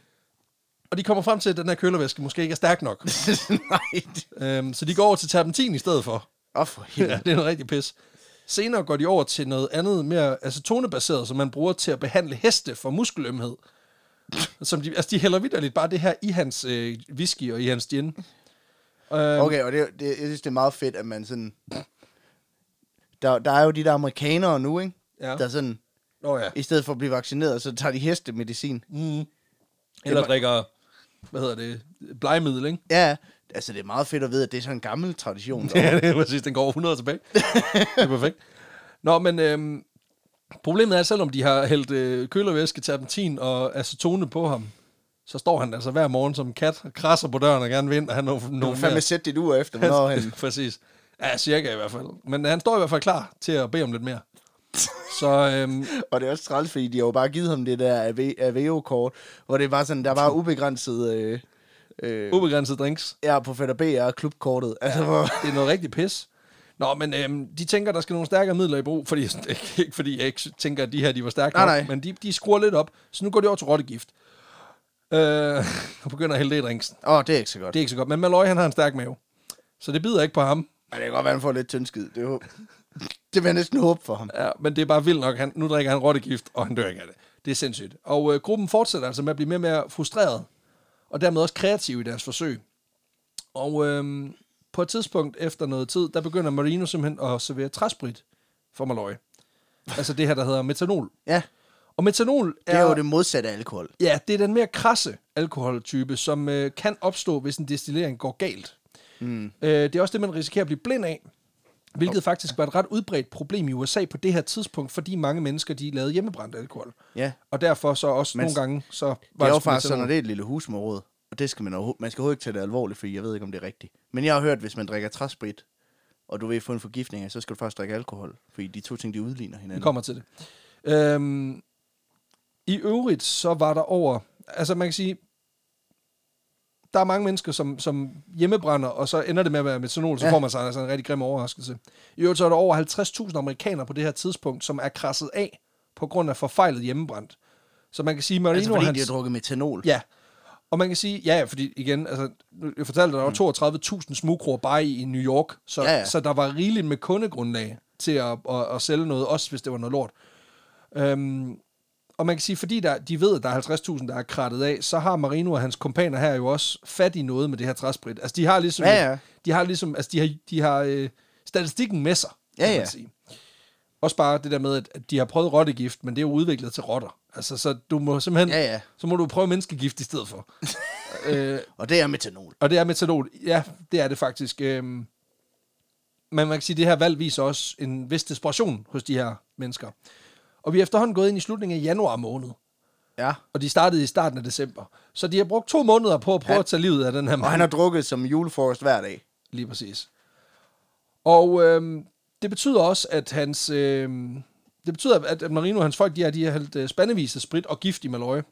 Og de kommer frem til, at den her kølervæske måske ikke er stærk nok. Nej. øhm, så de går over til terpentin i stedet for. Åh, for Ja, helvede. det er noget rigtig pis. Senere går de over til noget andet, mere acetonebaseret, som man bruger til at behandle heste for muskelømhed. Som de, altså, de hælder vidderligt bare det her i hans øh, whisky og i hans gin. Øhm, Okay, og det, det, jeg synes, det er meget fedt, at man sådan... Der, der er jo de der amerikanere nu, ikke? Ja. Der sådan, Nå ja. i stedet for at blive vaccineret, så tager de hestemedicin. Mm. Eller drikker, hvad hedder det, blegemiddel, ikke? Ja, altså det er meget fedt at vide, at det er sådan en gammel tradition. Ja, det er præcis. Den går over 100 år tilbage. det er perfekt. Nå, men øhm, problemet er, at selvom de har hældt øh, kølervæske, terpentin og acetone på ham, så står han altså hver morgen som en kat og krasser på døren og gerne vil ind og have nogle, Du kan fandme sætte dit ur efter, hvornår han... Præcis. Ja, cirka i hvert fald. Men han står i hvert fald klar til at bede om lidt mere. Så øhm, Og det er også træls, fordi de har jo bare givet ham det der Aveo-kort, hvor det var sådan, der var ubegrænset... Øh, øh, ubegrænset drinks. ja, på Fætter B er klubkortet. Altså, hvor, Det er noget rigtig pis. Nå, men øhm, de tænker, der skal nogle stærkere midler i brug, fordi, ikke, ikke fordi jeg ikke tænker, at de her de var stærke Nej, nok, nej. men de, de skruer lidt op, så nu går de over til rottegift. Øh, og begynder at hælde det i drinksen. Åh, oh, det er ikke så godt. Det er ikke så godt, men Malloy, han har en stærk mave. Så det bider ikke på ham. Men det kan godt være, han får lidt tyndskid. Det, er jo, det vil jeg næsten håbe for ham. Ja, men det er bare vildt nok. Han, nu drikker han rottegift, og han dør ikke af det. Det er sindssygt. Og øh, gruppen fortsætter altså med at blive mere og mere frustreret, og dermed også kreativ i deres forsøg. Og øh, på et tidspunkt efter noget tid, der begynder Marino simpelthen at servere træsprit for Malloy. Altså det her, der hedder metanol. Ja, Og metanol det er jo det modsatte af alkohol. Ja, det er den mere krasse alkoholtype, som øh, kan opstå, hvis en destillering går galt. Mm. Øh, det er også det, man risikerer at blive blind af, hvilket faktisk var et ret udbredt problem i USA på det her tidspunkt, fordi mange mennesker de lavede hjemmebrændt alkohol. Ja. Og derfor så også Men nogle gange, så var Det er jo faktisk sådan, at det er et lille husmorråd. Og det skal man man skal overhovedet ikke tage det alvorligt, fordi jeg ved ikke, om det er rigtigt. Men jeg har hørt, hvis man drikker træsprit, og du vil få en forgiftning, så skal du faktisk drikke alkohol. Fordi de to ting, de udligner Vi hinanden. kommer til det. Øhm, I øvrigt, så var der over... Altså, man kan sige... Der er mange mennesker, som, som hjemmebrænder, og så ender det med at være metanol, så Ja. får man sig altså en rigtig grim overraskelse. I øvrigt, så er der over 50.000 amerikanere på det her tidspunkt, som er krasset af på grund af forfejlet hjemmebrændt. Så man kan sige, Marino Altså fordi hans... de har drukket metanol. Ja. Og man kan sige, ja, fordi igen, altså, jeg fortalte dig, der var 32.000 smugkroer bare i, i New York, så, Ja, ja. så der var rigeligt med kundegrundlag til at, at, at sælge noget, også hvis det var noget lort. Øhm, og man kan sige, fordi der, de ved, at der er 50.000, der er krattet af, så har Marino og hans kompaner her jo også fat i noget med det her træsprit. Altså, de har ligesom, Ja, ja. De har ligesom, altså, de har, de har øh, statistikken med sig, Ja, kan ja. man sige. Også bare det der med, at de har prøvet rottegift, men det er jo udviklet til rotter. Altså, så du må simpelthen, Ja, ja. så må du prøve menneskegift i stedet for. øh, Og det er metanol. og det er metanol. Ja, det er det faktisk. Øhm, men man kan sige, at det her valg viser også en vis desperation hos de her mennesker. Og vi er efterhånden gået ind i slutningen af januar måned. Ja. Og de startede i starten af december. Så de har brugt to måneder på at prøve Ja. at tage livet af den her mand. Og han har drukket som julefrokost hver dag. Lige præcis. Og øhm, det betyder også, at hans... Øhm, det betyder, at Marino og hans folk, de har, de har hældt øh, spandevis af sprit og gift i Maløje.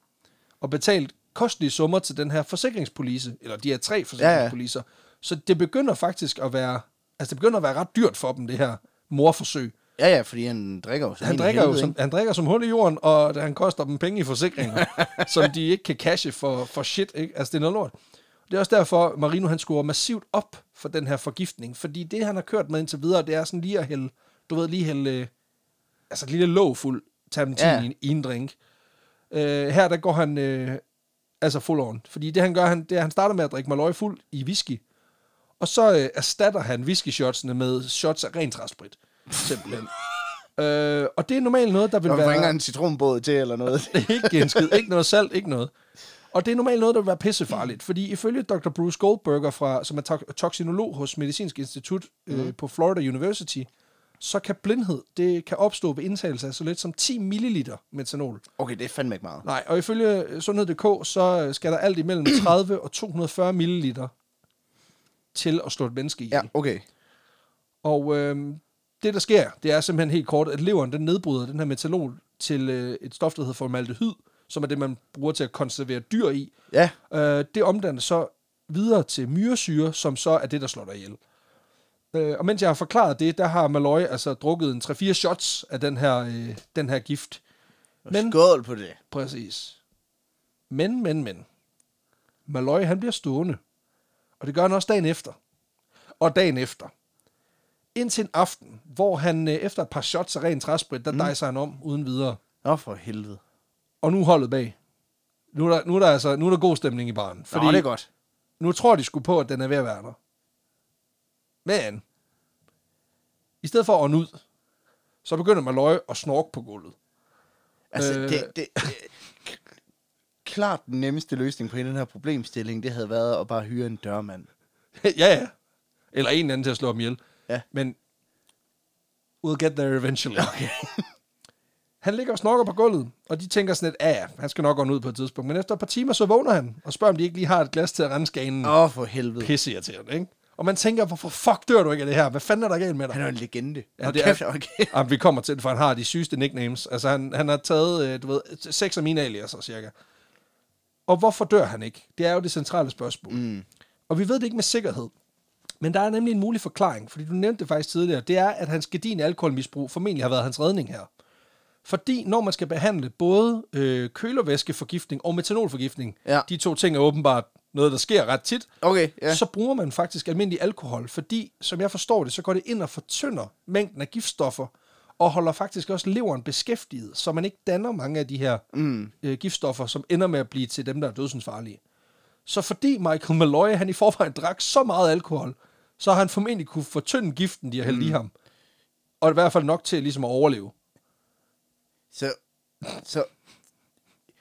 Og betalt kostelige summer til den her forsikringspolice. Eller de her tre forsikringspolicer. Ja, ja. Så det begynder faktisk at være... Altså, det begynder at være ret dyrt for dem, det her morforsøg. Ja, ja, fordi han drikker jo som Han drikker, jo helvede, som, ikke? han drikker som hul i jorden, og han koster dem penge i forsikringer, som de ikke kan cashe for, for shit. Ikke? Altså, det er noget lort. Det er også derfor, Marino han skruer massivt op for den her forgiftning, fordi det, han har kørt med indtil videre, det er sådan lige at hælde, du ved, lige hælde, øh, altså et lille låg fuld terpentin Ja. i, en- i en drink. Øh, her, der går han, øh, altså full on. Fordi det, han gør, han, det er, han starter med at drikke Maløj fuld i whisky, og så øh, erstatter han whisky-shotsene med shots af ren træsprit. Simpelthen. øh, og det er normalt noget, der vil Og være... bringer en citronbåd til eller noget. ikke en skid, ikke noget salt, ikke noget. Og det er normalt noget, der vil være pissefarligt, fordi ifølge Dr. Bruce Goldberger, fra, som er to- toksinolog hos Medicinsk Institut øh, Mhm. på Florida University, så kan blindhed, det kan opstå ved indtagelse af så lidt som 10 ml metanol. Okay, det er fandme ikke meget. Nej, og ifølge øh, Sundhed.dk, så skal der alt imellem 30 og 240 ml til at slå et menneske ihjel. Ja, okay. Og øh, det, der sker, det er simpelthen helt kort, at leveren den nedbryder den her metanol til øh, et stof, der hedder formaldehyd, som er det, man bruger til at konservere dyr i. Ja, Øh, det omdanner så videre til myresyre, som så er det, der slår dig ihjel. Øh, og mens jeg har forklaret det, der har Malloy altså drukket en 3-4 shots af den her, øh, den her gift. og Men, skål på det. præcis. Men, men, men. Malloy, han bliver stående. Og det gør han også dagen efter. Og dagen efter. Indtil en aften, hvor han øh, efter et par shots af ren træsprit, der mm. dejser han om uden videre. Nå, for helvede. Og nu er holdet bag. Nu er der, nu er der, altså, nu er der god stemning i baren. Fordi Nå, det er godt. nu tror de sgu på, at den er ved at være der. Men, i stedet for at ånde ud, så begynder Malloy at snorke på gulvet. Altså, Øh. det, det, klart den nemmeste løsning på hele den her problemstilling, det havde været at bare hyre en dørmand. ja, ja. Eller en anden til at slå ham ihjel. Ja. Men, we'll get there eventually. Okay. han ligger og snorker på gulvet, og de tænker sådan lidt, ja, han skal nok gå ud på et tidspunkt. Men efter et par timer, så vågner han, og spørger, om de ikke lige har et glas til at rense ganen. Åh, oh, for helvede. Pisse til ikke? Og man tænker, hvorfor fuck dør du ikke af det her? Hvad fanden er der galt med dig? Han er en legende. Ja, det kæft, er- okay. Jamen, vi kommer til det, for han har de sygeste nicknames. Altså, han, han har taget, øh, du ved, seks af mine aliaser, cirka. Og hvorfor dør han ikke? Det er jo det centrale spørgsmål. Mm. Og vi ved det ikke med sikkerhed. Men der er nemlig en mulig forklaring, fordi du nævnte det faktisk tidligere. Det er, at hans gedin alkoholmisbrug formentlig har været hans redning her. Fordi når man skal behandle både øh, kølervæskeforgiftning og metanolforgiftning, Ja. de to ting er åbenbart noget, der sker ret tit, Okay, ja. så bruger man faktisk almindelig alkohol, fordi, som jeg forstår det, så går det ind og fortynder mængden af giftstoffer, og holder faktisk også leveren beskæftiget, så man ikke danner mange af de her mm. øh, giftstoffer, som ender med at blive til dem, der er dødsensfarlige. Så fordi Michael Malloy, han i forvejen drak så meget alkohol, så har han formentlig kunne fortynde giften, de har hældt mm. i ham. Og i hvert fald nok til ligesom at overleve. Så, så,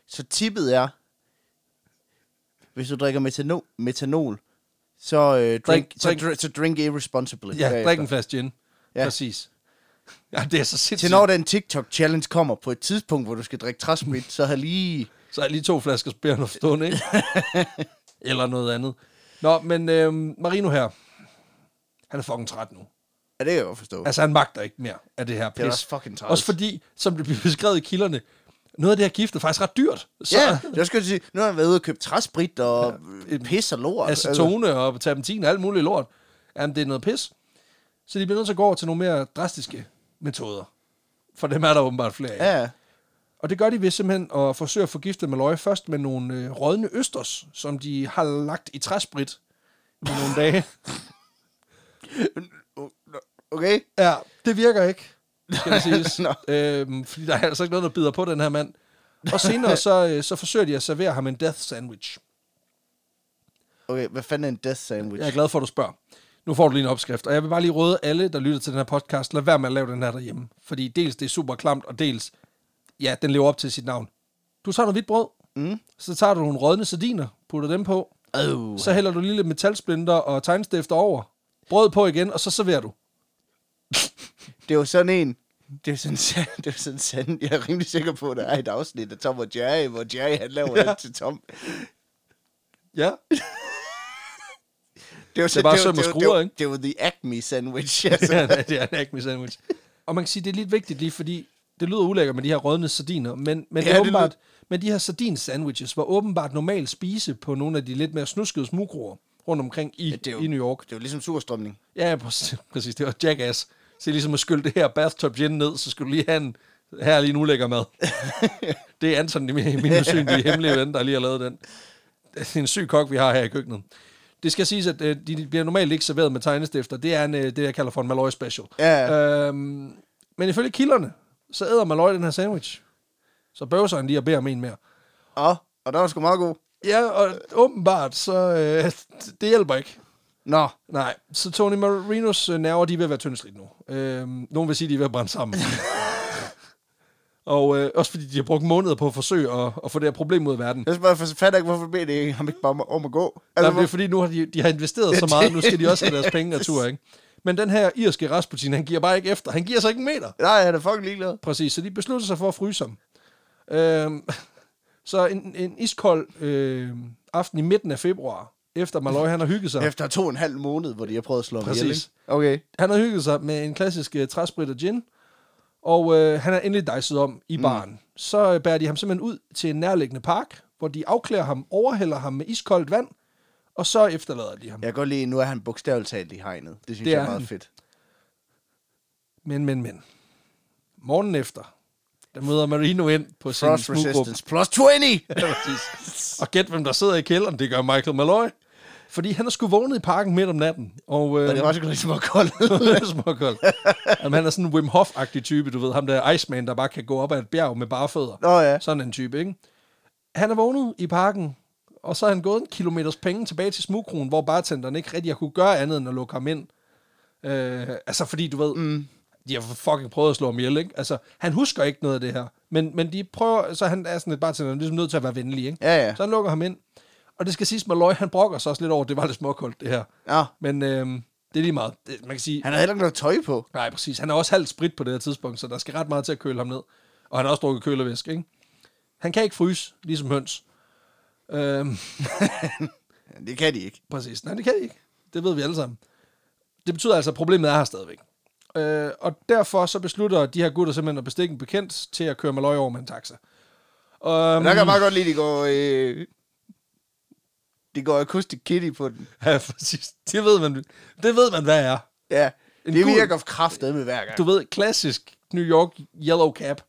så tippet er, hvis du drikker metanol, metanol så, øh, drink, Drink- så, drink- dr- så drink irresponsibly. Ja, bagefter. drik en flaske gin. Ja. Præcis. Ja, det er så Til sindssygt. når den TikTok-challenge kommer på et tidspunkt, hvor du skal drikke træsprit, så har lige... Så er lige to flasker spærende stående, ikke? Eller noget andet. Nå, men øhm, Marino her, han er fucking træt nu. Ja, det kan jeg godt forstå. Altså, han magter ikke mere af det her pis. det er også fucking træls. Også fordi, som det bliver beskrevet i kilderne, noget af det her gift er faktisk ret dyrt. Så Ja, jeg skal sige, nu har han været ude og købt træsprit og ja, pis og lort. Altså, acetone og terpentin og alt muligt lort. Jamen, det er noget pis. Så de bliver nødt til at gå over til nogle mere drastiske metoder. For dem er der åbenbart flere af. Ja, Og det gør de ved simpelthen at forsøge at forgifte Malloy først med nogle øh, rådne østers, som de har lagt i træsprit i nogle dage. okay. Ja, det virker ikke, skal det siges. Nå. øhm, fordi der er altså ikke noget, der bider på den her mand. Og senere så, øh, så forsøger de at servere ham en death sandwich. Okay, hvad fanden er en death sandwich? Jeg er glad for, at du spørger. Nu får du lige en opskrift, og jeg vil bare lige råde alle, der lytter til den her podcast, lad være med at lave den her derhjemme. Fordi dels det er super klamt, og dels, ja, den lever op til sit navn. Du tager noget hvidt brød, Mm. så tager du nogle rådne sardiner, putter dem på, Oh. så hælder du lidt metalsplinter og tegnstifter over, brød på igen, og så serverer du. Det er jo sådan en... Det er sådan, det er sådan sand. Jeg er rimelig sikker på, at der er et afsnit af Tom og Jerry, hvor Jerry han laver Ja. ja. til Tom. Ja, Det var, Det er bare søm og var, skruer, ikke? det var the Acme sandwich. Altså. ja det er en Acme sandwich. Og man kan sige, det er lidt vigtigt lige, fordi det lyder ulækkert med de her rådne sardiner, men, men, ja, det Ja, er det åbenbart, men de her sardin sandwiches var åbenbart normalt spise på nogle af de lidt mere snuskede smugkroer rundt omkring i, det er jo- i New York. Det var ligesom surstrømning. Ja, ja, præcis, præcis. Det var jackass. Så ligesom at skylle det her bathtub gin ned, så skulle du lige have en her er lige en ulækker mad. det er Anton, min, min usynlige hemmelige ven, der lige har lavet den. Det er en syg kok, vi har her i køkkenet. Det skal siges, at øh, de bliver normalt ikke serveret med tegnestifter. Det er en, øh, det, jeg kalder for en Malloy special. Ja. Øhm, men ifølge kilderne, så æder Malloy den her sandwich. Så bøvser han lige og beder om en mere. Og, og der var sgu meget god. Ja, og åbenbart, så øh, det hjælper ikke. Nå, Nej, så Tony Marinos øh, nerver, de er ved at være tyndsligt nu. Øhm, nogen vil sige, de er ved at brænde sammen. og øh, også fordi de har brugt måneder på at forsøge at, at få det her problem ud af verden. jeg bare fatter ikke, hvorfor beder det ham ikke bare om, at gå. Altså, Altså, det er fordi, nu har de, de har investeret så meget, nu skal de også have deres penge retur, ikke? Men den her irske Rasputin, han giver bare ikke efter. Han giver sig ikke en meter. nej, han er fucking ligeglad. Præcis, så de beslutter sig for at fryse ham. Øhm, så en, en iskold øh, aften i midten af februar, efter Malloy han har hygget sig. Efter to og en halv måned, hvor de har prøvet at slå ham ihjel, Præcis. ikke? Okay. Han har hygget sig med en klassisk uh, træsprit og gin, og øh, han er endelig dejset om i baren. Mm. Så øh, bærer de ham simpelthen ud til en nærliggende park, hvor de afklæder ham, overhælder ham med iskoldt vand, og så efterlader de ham. Jeg kan godt lide, nu er han bogstaveligt talt i hegnet. Det synes Det jeg er meget han. fedt. Men, men, men. Morgen efter, der møder Marino ind på sin Frost smuggruppe. resistance plus 20! Ja, præcis. og gæt, hvem der sidder i kælderen. Det gør Michael Malloy. Fordi han er sgu vågnet i parken midt om natten. Og, øh, Og det var også lidt koldt. det er småkoldt. Jamen, han er sådan en Wim Hof-agtig type, du ved. Ham der Iceman, der bare kan gå op ad et bjerg med bare fødder. Nå ja. Sådan en type, ikke? Han er vågnet i parken, og så er han gået en kilometers penge tilbage til smugkronen, hvor bartenderen ikke rigtig har kunne gøre andet end at lukke ham ind. Øh, altså, fordi du ved, mm. de har fucking prøvet at slå ham ihjel, ikke? Altså, han husker ikke noget af det her. Men, men de prøver, så han er sådan et bartender, han er ligesom nødt til at være venlig, ikke? Ja, ja. Så han lukker ham ind. Og det skal siges, Malloy, han brokker sig også lidt over, det var lidt småkoldt, det her. Ja. Men øh, det er lige meget. Det, man kan sige, Han havde heller ikke noget tøj på. Nej, præcis. Han er også halvt sprit på det her tidspunkt, så der skal ret meget til at køle ham ned. Og han har også drukket kølevæsk, ikke? Han kan ikke fryse, ligesom høns. Øhm, Det kan de ikke. præcis. Nej, det kan de ikke. Det ved vi alle sammen. Det betyder altså, at problemet er her stadigvæk. Øh, og derfor så beslutter de her gutter simpelthen at bestikke en bekendt til at køre med løg over med en taxa. Um, der kan jeg meget godt lide, at de går... Øh, de går acoustic kitty på den. Ja, præcis. Det ved man, det ved man hvad er. Ja. En det gul- virker kraftet med hver gang. Du ved, klassisk New York yellow cap.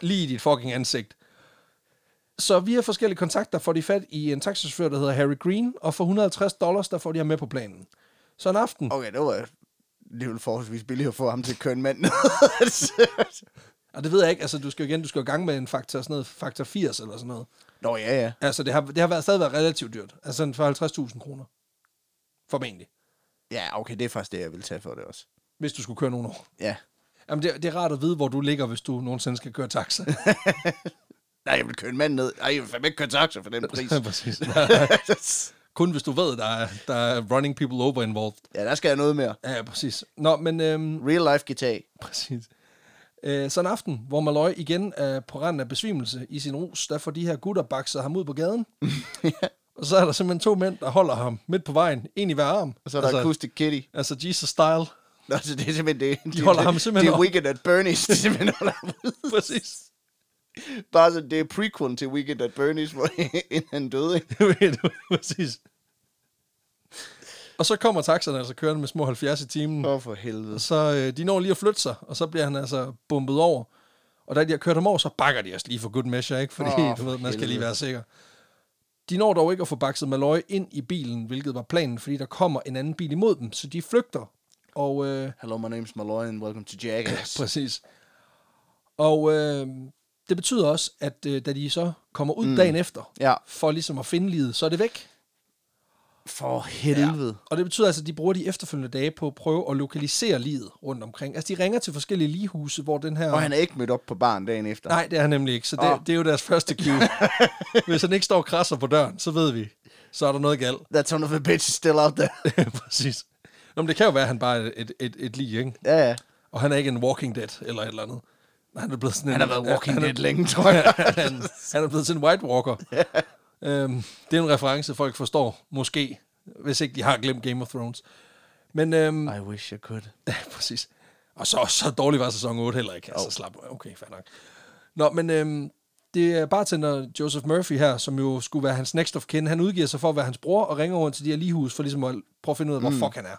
Lige i dit fucking ansigt. Så via forskellige kontakter får de fat i en taxichauffør, der hedder Harry Green, og for 150 dollars, der får de ham med på planen. Så en aften, Okay, det var det var forholdsvis billigt at få ham til at køre en mand og det ved jeg ikke, altså du skal jo igen, du skal jo i gang med en faktor, sådan noget, faktor 80 eller sådan noget. Nå, ja, ja. Altså det har, det har været, stadig været relativt dyrt. Altså for 50.000 kroner. Formentlig. Ja, okay, det er faktisk det, jeg vil tage for det også. Hvis du skulle køre nogle år. Ja. Jamen det, det er rart at vide, hvor du ligger, hvis du nogensinde skal køre taxa. Nej, jeg vil køre en mand ned. Nej, jeg vil fandme ikke køre taxa for den pris. Præcis. Kun hvis du ved, der er, der er running people over involved. ja, der skal jeg noget mere. Ja, præcis. Nå, men øhm, Real life guitar. præcis. Øh, så en aften, hvor Malloy igen er på randen af besvimelse i sin rus, der får de her gutter bakset ham ud på gaden. Og så er der simpelthen to mænd, der holder ham midt på vejen, en i hver arm. Og så er der altså, acoustic kitty. altså Jesus style. Nå, så det er simpelthen det. De, holder ham simpelthen Det er. Weekend at Bernie's. De simpelthen holder ham ud. præcis. Bare så det er prequel til Weekend at Bernie's, hvor inden han døde, præcis. Og så kommer taxaen altså kørende med små 70 i timen. Åh, for helvede. Så øh, de når lige at flytte sig, og så bliver han altså bumpet over. Og da de har kørt ham over, så bakker de os lige for good measure, ikke? Fordi, oh, du ved, man skal lige være sikker. De når dog ikke at få bakset Malloy ind i bilen, hvilket var planen, fordi der kommer en anden bil imod dem, så de flygter. Og øh, Hello, my name's Malloy, and welcome to Jackass. præcis. Og øh, det betyder også, at øh, da de så kommer ud mm. dagen efter, Ja. for ligesom at finde livet, så er det væk. For helvede. Og det betyder altså, at de bruger de efterfølgende dage på at prøve at lokalisere livet rundt omkring. Altså, de ringer til forskellige ligehuse, hvor den her... Og han er ikke mødt op på baren dagen efter. Nej, det er han nemlig ikke. Så det, Åh. det er jo deres første cue. Hvis han ikke står og krasser på døren, så ved vi, så er der noget galt. That son of a bitch is still out there. Præcis. Nå, men det kan jo være, at han bare er et, et, et lig, ikke? ja, ja. Og han er ikke en Walking Dead eller et eller andet. Han er blevet sådan Han en, har været walking han dead længe, tror jeg. han, han er blevet sådan en White Walker. øhm, det er en reference, folk forstår, måske, hvis ikke de har glemt Game of Thrones. Men øhm, I wish I could. Ja, præcis. Og så, så dårlig var sæson 8 heller ikke. Altså, slap. Okay, fair nok. Nå, men øhm, det er bartender Joseph Murphy her, som jo skulle være hans next of kin. Han udgiver sig for at være hans bror og ringer rundt til de her ligehus for ligesom at prøve at finde ud af, hvor Mm. fuck han er.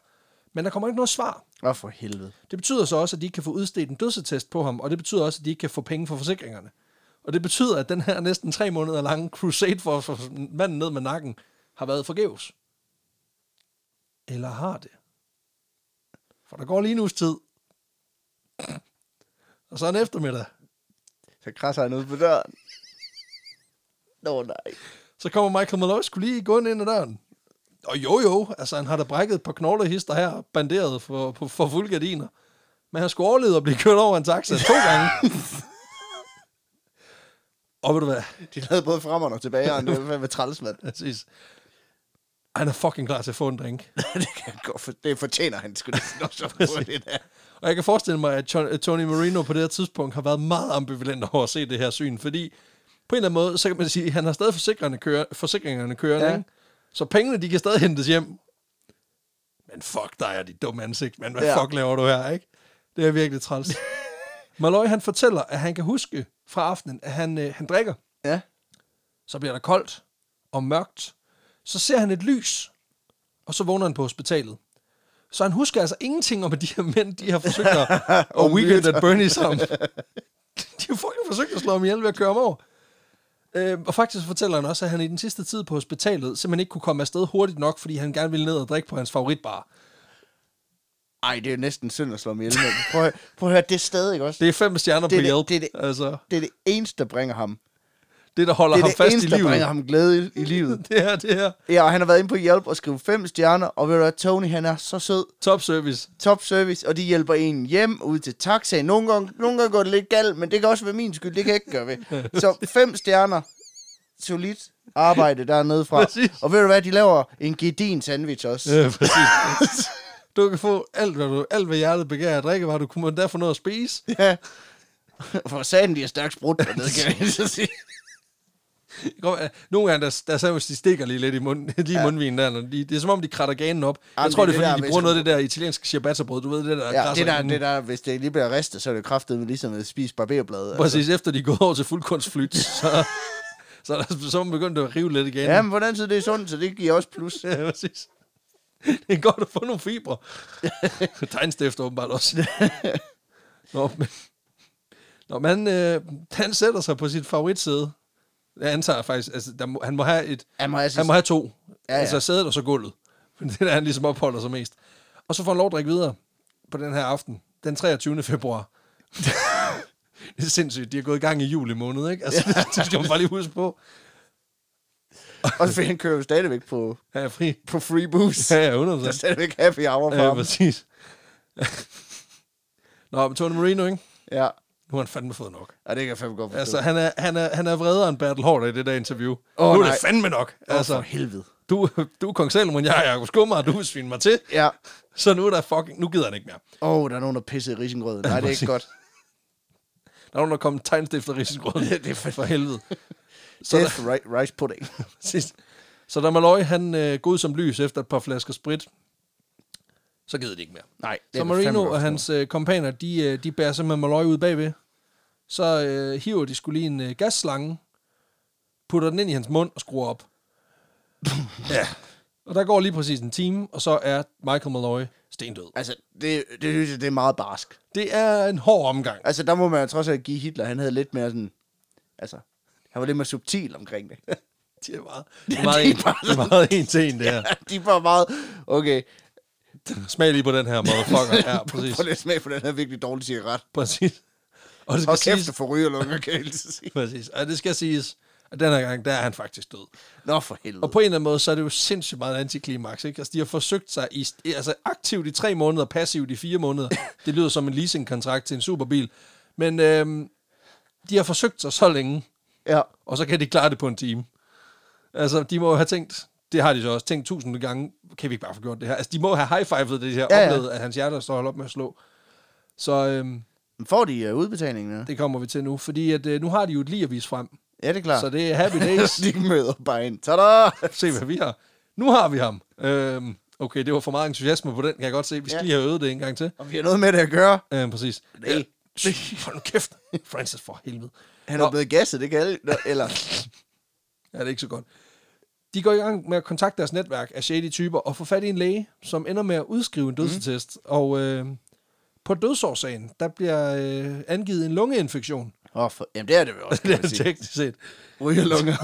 Men der kommer ikke noget svar. Åh, for helvede. Det betyder så også, at de ikke kan få udstedt en dødsattest på ham, og det betyder også, at de ikke kan få penge for forsikringerne. Og det betyder, at den her næsten tre måneder lange crusade for at få manden ned med nakken har været forgæves. Eller har det? For der går lige en uges tid. Og så en eftermiddag, Så krasser han ud på døren. Nå, nej. så kommer Michael Malloy skulle lige gå ind ad døren. Og jo jo, altså han har da brækket et par knoglehister her, banderet for, for, for fuld gardiner. Men han skulle overleve og blive kørt over en taxa to gange. og ved du hvad? De lavede både frem og tilbage, og det var fandme træls, mand. Præcis. Han er fucking klar til at få en drink. det kan godt for, det fortjener han sgu at få det der. Og jeg kan forestille mig, at Ton- Tony Marino på det her tidspunkt har været meget ambivalent over at se det her syn, fordi på en eller anden måde, så kan man sige, at han har stadig forsikringerne, kører, forsikringerne kørende, Ja. ja. ikke? Så pengene, de kan stadig hentes hjem. Men fuck dig, er dit dumme ansigt, men hvad ja. fuck laver du her, ikke? Det er virkelig træls. Malloy, han fortæller, at han kan huske fra aftenen, at han, øh, han drikker. Ja. Så bliver der koldt og mørkt. Så ser han et lys, og så vågner han på hospitalet. Så han husker altså ingenting om, at de her mænd, de har forsøgt at, at weekend at Bernie sammen. De har fucking forsøgt at slå ham ihjel ved at køre ham over. Øh, og faktisk fortæller han også, at han i den sidste tid på hospitalet simpelthen ikke kunne komme afsted hurtigt nok, fordi han gerne ville ned og drikke på hans favoritbar. Ej, det er jo næsten synd at slå ham ihjel. Prøv, prøv at høre, det er stadig også. Det er fem stjerner Det er på det- hjælp. det er det- Altså, Det er det eneste, der bringer ham. Det, der holder Det er ham det fast eneste, i livet. bringer ham glæde i, i livet. Det her, det her. Ja, og han har været inde på hjælp og skrive fem stjerner, og ved du hvad, Tony, han er så sød. Top service. Top service, og de hjælper en hjem ud til taxaen. Nogle gange, nogle gange går det lidt galt, men det kan også være min skyld, det kan jeg ikke gøre ved. Så fem stjerner, solidt arbejde dernede fra. Præcis. Og ved du hvad, de laver en gedin sandwich også. Ja, præcis. Du kan få alt, hvad, du, alt, hvad hjertet begærer at drikke, var du kunne endda få noget at spise. Ja. For satan, de er stærkt sprudt dernede, kan jeg så sige. Går- Nogle gange, der, der sandwich, de stikker lige lidt i munden, lige ja. Mundvinen der. Når de, det er som om, de kratter ganen op. Jeg Jamen, tror, det er det fordi, der, de bruger noget af det der italienske ciabatta-brød. Du ved, det der Ja, det der, inden. det der, hvis det lige bliver ristet, så er det kraftet ligesom at spise barberblad. Præcis, efter de gået over til fuldkunstflyt, så, så, er der, så man begyndt at rive lidt igen. Ja, men anden side, det er sundt, så det giver også plus. ja præcis. Det er godt at få nogle fibre. Tegnstift åbenbart også. Nå, men, Nå, men han, øh, han sætter sig på sit favoritsæde. Jeg antager faktisk, altså, der må, han må have et, Han må have han må have to. Ja, Ja, ja. ja. Altså sædet og så gulvet. Det er han ligesom opholder sig mest. Og så får han lov at drikke videre på den her aften, den 23. februar. det er sindssygt. De har gået i gang i juli måned, ikke? Altså, ja. det skal man bare lige huske på. Og så han kører jo stadigvæk på, er fri. på free booze. Ja, ja, 100%. Der er stadigvæk happy hour for Ja, ham. præcis. Nå, men Tony Marino, ikke? Ja. Nu har han fandme fået nok. Og det kan jeg fandme godt forstå. Altså, han er, han er, han er vredere end Bertel Hård i det der interview. Åh, nu er nej. det fandme nok. Altså, for helvede. du, du er kong Salomon, jeg er Jacob Skummer, og du vil svine mig til. Ja. Så nu er der fucking... Nu gider han ikke mere. Åh, oh, der er nogen, der pisser i risengrøden. Nej, det er ikke godt. Der er nogen, der kommer tegnstifter risengrød. Det er fandme- for helvede. Så, der, Death ri- rice pudding. præcis. så da Malloy, han øh, ud som lys efter et par flasker sprit, så gider de ikke mere. Nej, det Så er Marino og hans øh, kompaner, de, øh, de bærer simpelthen Malloy ud bagved. Så øh, hiver de skulle lige en øh, gasslange, putter den ind i hans mund og skruer op. ja. Og der går lige præcis en time, og så er Michael Malloy stendød. Altså, det, det synes jeg, det er meget barsk. Det er en hård omgang. Altså, der må man jo trods alt give Hitler. Han havde lidt mere sådan... Altså, han var lidt mere subtil omkring det. Det er meget, det er meget, det er en, bare det er meget en til en, det her. De var meget... Okay, Smag lige på den her, motherfucker. Ja, præcis. prøv lige at smage på den her virkelig dårlige cigaret. præcis. Og det skal Og kæft, siges, det får rygerlunger, kan jeg sige. præcis. Og det skal siges, at den her gang, der er han faktisk død. Nå, for helvede. Og på en eller anden måde, så er det jo sindssygt meget antiklimaks, ikke? Altså, de har forsøgt sig i, altså aktivt i tre måneder, passivt i fire måneder. Det lyder som en leasingkontrakt til en superbil. Men øhm, de har forsøgt sig så længe, Ja. og så kan de klare det på en time. Altså, de må jo have tænkt, det har de så også tænkt tusinde gange, kan vi ikke bare få gjort det her? Altså, de må have high-fivet det her, Ja, ja, oplevet, at hans hjerte står holdt op med at slå. Så øhm, får de uh, udbetalingen? Ja? det kommer vi til nu, fordi at, øh, nu har de jo et lige at vise frem. ja, det er klart. Så det er happy days. de møder bare ind. Tada! Se, hvad vi har. Nu har vi ham. Øhm, okay, det var for meget entusiasme på den, kan jeg godt se. Vi skal Ja. lige have øvet det en gang til. Og vi har noget med det at gøre. Øhm, præcis. Nej. Ja, shh, Hold nu kæft. Francis, for helvede. Han Nå. er blevet gasset, det kan alle... Nå, Eller... Ja, det er ikke så godt. De går i gang med at kontakte deres netværk af shady typer og få fat i en læge, som ender med at udskrive en dødsattest. Mm. Og øh, på dødsårsagen, der bliver øh, angivet en lungeinfektion. Oh, for... Jamen, det er det jo også, det kan er man sige. teknisk set. Rygerlunger.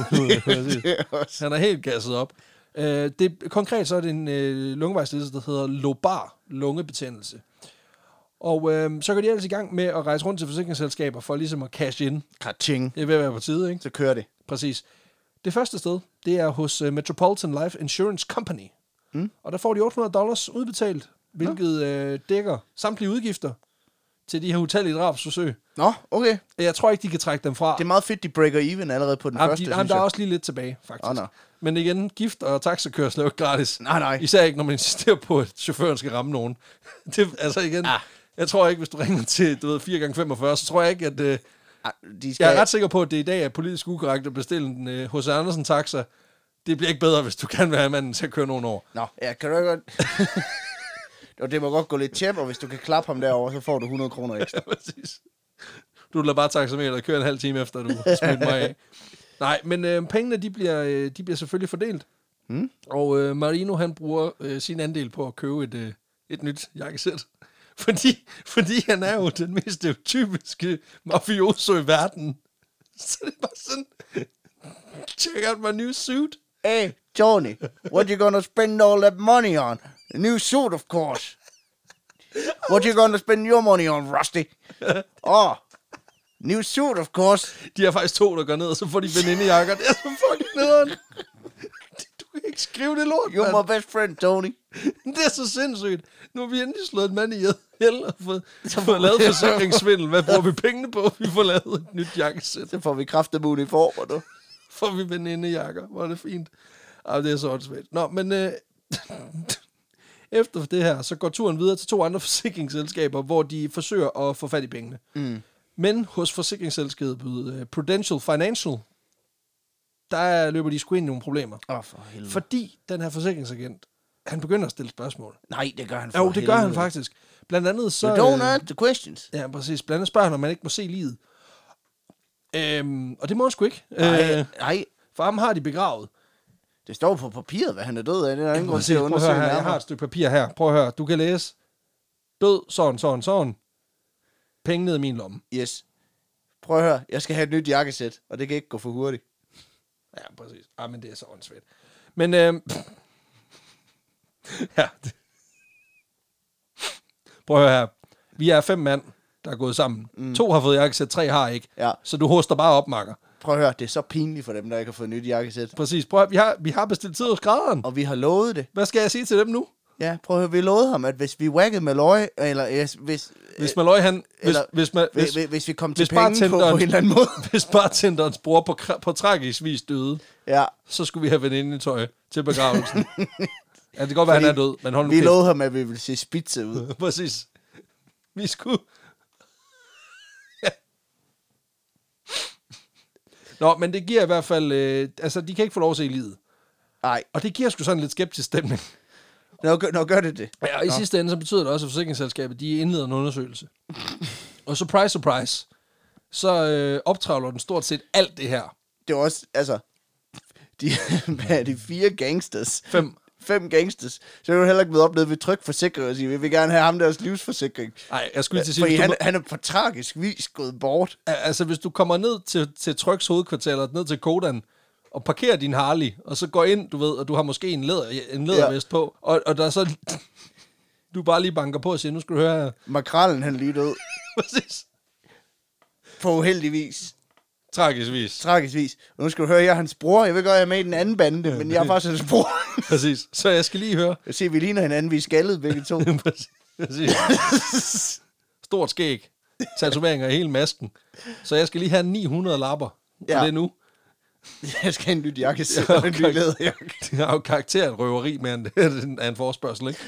Præcis. det er også... Han er helt gasset op. Øh, det, konkret så er det en øh, lungevejslidelse, der hedder lobar lungebetændelse. Og øh, så går de ellers i gang med at rejse rundt til forsikringsselskaber for ligesom at cash ind. Kaching. Det er ved at være på tide, ikke? Så kører det. Præcis. Det første sted, det er hos uh, Metropolitan Life Insurance Company. Mm. Og der får de 800 dollars udbetalt, hvilket øh, dækker samtlige udgifter til de her utallige drabsforsøg. Nå, okay. Jeg tror ikke, de kan trække dem fra. Det er meget fedt, de breaker even allerede på den Jamen, første, de, jamen, der er også lige lidt tilbage, faktisk. Åh, nå. Men igen, gift og taxakørsel er jo ikke gratis. Nej, nej. Især ikke, når man insisterer på, at chaufføren skal ramme nogen. det, altså igen, Ah. jeg tror ikke, hvis du ringer til du ved, 4x45, så tror jeg ikke, at... Øh, De skal... jeg er ret sikker på, at det i dag er politisk ukorrekt at bestille en øh, hos Andersen taxa. Det bliver ikke bedre, hvis du kan være manden til at køre nogen over. Nå, ja, kan du ikke godt... Og det må godt gå lidt tjep, og hvis du kan klappe ham derover, så får du 100 kroner ekstra. Ja, præcis. Du lader bare taxameteret køre en halv time efter, du smidt mig af. Nej, men øh, pengene, de bliver, øh, de bliver selvfølgelig fordelt. Mm. Og øh, Marino, han bruger øh, sin andel på at købe et, øh, et nyt jakkesæt. Fordi, fordi han er jo den mest stereotypiske mafioso i verden. Så det er bare sådan, check out my new suit. Hey, Tony, what you gonna spend all that money on? A new suit, of course. What you gonna spend your money on, Rusty? Oh, new suit, of course. De er faktisk to, der går ned, og så får de venindejakker. Det er så fucking nederen. Ikke skrive det lort, You're mand. my best friend, Tony. Det er så sindssygt. Nu har vi endelig slået en mand ihjel og fået, fået lavet forsikringssvindel. Hvad bruger vi pengene på? Vi får lavet et nyt jakkesæt. Så får vi kraftet uniformer, du. får vi venindejakker. Hvor er det fint. Ej, det er så åndssvagt. Nå, men øh, efter det her, så går turen videre til to andre forsikringsselskaber, hvor de forsøger at få fat i pengene. Mm. Men hos forsikringsselskabet øh, Prudential Financial, der løber de sgu ind i nogle problemer. Åh, oh, for helvede. Fordi den her forsikringsagent, han begynder at stille spørgsmål. Nej, det gør han for Jo, det gør han faktisk. Blandt andet så... You don't øh, answer questions. Ja, præcis. Blandt andet spørger han, om man ikke må se livet. Øhm, og det må han sgu ikke. Nej, Øh, nej. for ham har de begravet. Det står på papiret, hvad han er død af. Det er ingen grund til at undersøge her. Jeg har et stykke papir her. Prøv at høre. Du kan læse. Død, sådan, sådan, sådan. Penge ned i min lomme. Yes. Prøv at høre, jeg skal have et nyt jakkesæt, og det kan ikke gå for hurtigt. Ja, præcis. Ah, men det er så åndssvagt. Men, øhm, ja. Prøv at høre her. Vi er fem mand, der er gået sammen. Mm. To har fået jakkesæt, tre har ikke. Ja. Så du hoster bare op, makker. Prøv at høre, det er så pinligt for dem, der ikke har fået et nyt jakkesæt. Præcis. Prøv at, vi har, vi har bestilt tid hos graderen. Og vi har lovet det. Hvad skal jeg sige til dem nu? Ja, prøv at høre, vi lovede ham, at hvis vi waggede Malloy, eller yes, hvis, Hvis Malloy, han... Hvis, eller, hvis, man, hvis, hvis, hvis, hvis vi kom til hvis penge på, på en eller anden måde. hvis bartenderens bror på, på tragisk vis døde, Ja, så skulle vi have veninde i tøj til begravelsen. ja, det kan godt være, han er død, men hold nu vi kæft. lovede ham, at vi ville se spidse ud. Præcis. Vi skulle... Ja. Nå, men det giver i hvert fald... Øh, altså, de kan ikke få lov at se livet. Nej, Og det giver sgu sådan lidt skeptisk stemning. Nå, gør- nå gør det det. Ja, og i sidste ende, så betyder det også, at forsikringsselskabet, de indleder en undersøgelse. og surprise, surprise, så øh, optravler den stort set alt det her. Det var også, altså, de, hvad er de fire gangsters? Fem. Fem gangsters. Så er du heller ikke med op nede ved trykforsikring og sige, vi vil gerne have ham deres livsforsikring. Nej, jeg skulle til at sige, Fordi han, må- han er på tragisk vis gået bort. altså, hvis du kommer ned til, til Tryks hovedkvarter, eller ned til Kodan, og parkerer din Harley, og så går ind, du ved, og du har måske en, læder, en lædervest ja. på, og, og der er så... Du bare lige banker på og siger, nu skal du høre her. Makrallen, han lige død. Præcis. På uheldig vis. Tragisk vis. Tragisk vis. Og nu skal du høre, jeg er hans bror. Jeg ved godt, jeg er med i den anden bande, men jeg er faktisk hans bror. Præcis. Så jeg skal lige høre. Jeg ser, vi ligner hinanden. Vi er skaldet begge to. Præcis. Præcis. Stort skæg. Tatoveringer i hele masken. Så jeg skal lige have 900 lapper. Ja. Og det er nu. jeg skal have en nyt jakkesæt Ja, og en ny læderjakke. Det har jo karakter af røveri mere end det er en forspørgsel, ikke?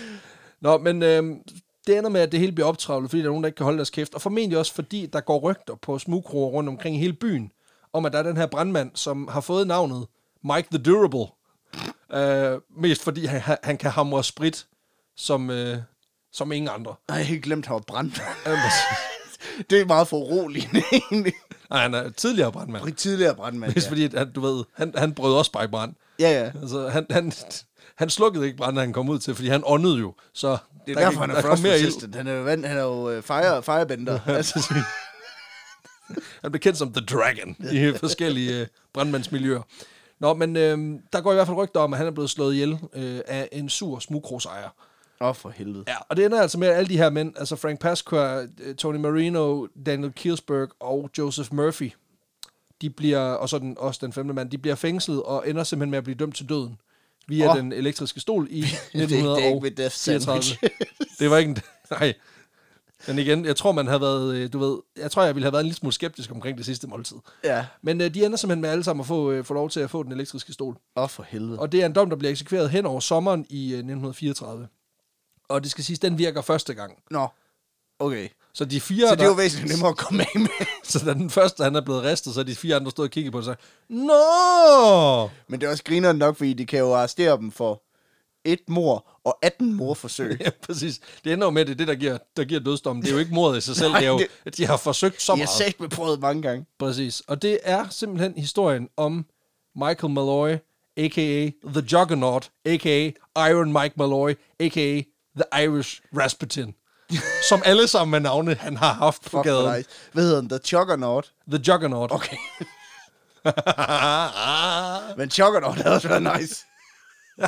Nå, men øhm, det ender med, at det hele bliver optravlet, fordi der er nogen, der ikke kan holde deres kæft. Og formentlig også, fordi der går rygter på smugkroer rundt omkring i hele byen, om at der er den her brandmand, som har fået navnet Mike the Durable. Øh, mest fordi han, han- kan hamre sprit som, øh, som ingen andre. Nej, jeg har helt glemt, at han var. Øh, det er meget for uroligende, egentlig. Nej, han er tidligere brandmand. Rigtig tidligere brandmand, Mest ja. fordi, at, han, du ved, han, han brød også bare i brand. Ja, ja. Altså, han, han, han slukkede ikke branden, han kom ud til, fordi han åndede jo. Så Det der er derfor, gik- han er ild. assistant. Han er jo, vand, han er jo øh, fire, firebender. altså, Han blev kendt som The Dragon i forskellige øh, brandmandsmiljøer. Nå, men øh, der går i hvert fald rygter om, at han er blevet slået ihjel øh, af en sur smugkrosejer. Åh, oh, for helvede. Ja, og det ender altså med, at alle de her mænd, altså Frank Pasqua, øh, Tony Marino, Daniel Kielsberg og Joseph Murphy, de bliver, og så den, også den femte mand, de bliver fængslet og ender simpelthen med at blive dømt til døden via Åh. den elektriske stol i det, er ikke- det er ikke med death 1934. sandwich. Det var ikke en... Nej. Men igen, jeg tror, man har været, øh, du ved, jeg tror, jeg ville have været en lille smule skeptisk omkring det sidste måltid. ja. Men øh, de ender simpelthen med alle sammen at få, øh, få lov til at få den elektriske stol. Åh, oh, for helvede. Og det er en dom, der bliver eksekveret hen over sommeren i øh, 1934. Og det skal siges, den virker første gang. Nå, okay. Så de fire, Så det er jo der, væsentligt nemmere at komme af med. så da den første, han er blevet ristet, så de fire andre stået og kigget på det og sagt, Nå! Men det er også grineren nok, fordi de kan jo arrestere dem for et mor og 18 morforsøg. Ja, præcis. Det ender jo med, at det er det, der giver, der giver dødsdommen. Det er jo ikke mordet i sig selv, Nej, det er jo, at de har forsøgt så De har meget. sagt med prøvet mange gange. Præcis. Og det er simpelthen historien om Michael Malloy, a.k.a. The Juggernaut, a.k.a. Iron Mike Malloy, a.k.a. The Irish Rasputin. som alle sammen med navne, han har haft på Fuck, gaden. nice. Hvad hedder den? The Juggernaut? The Juggernaut. Okay. Men Juggernaut havde også været nice.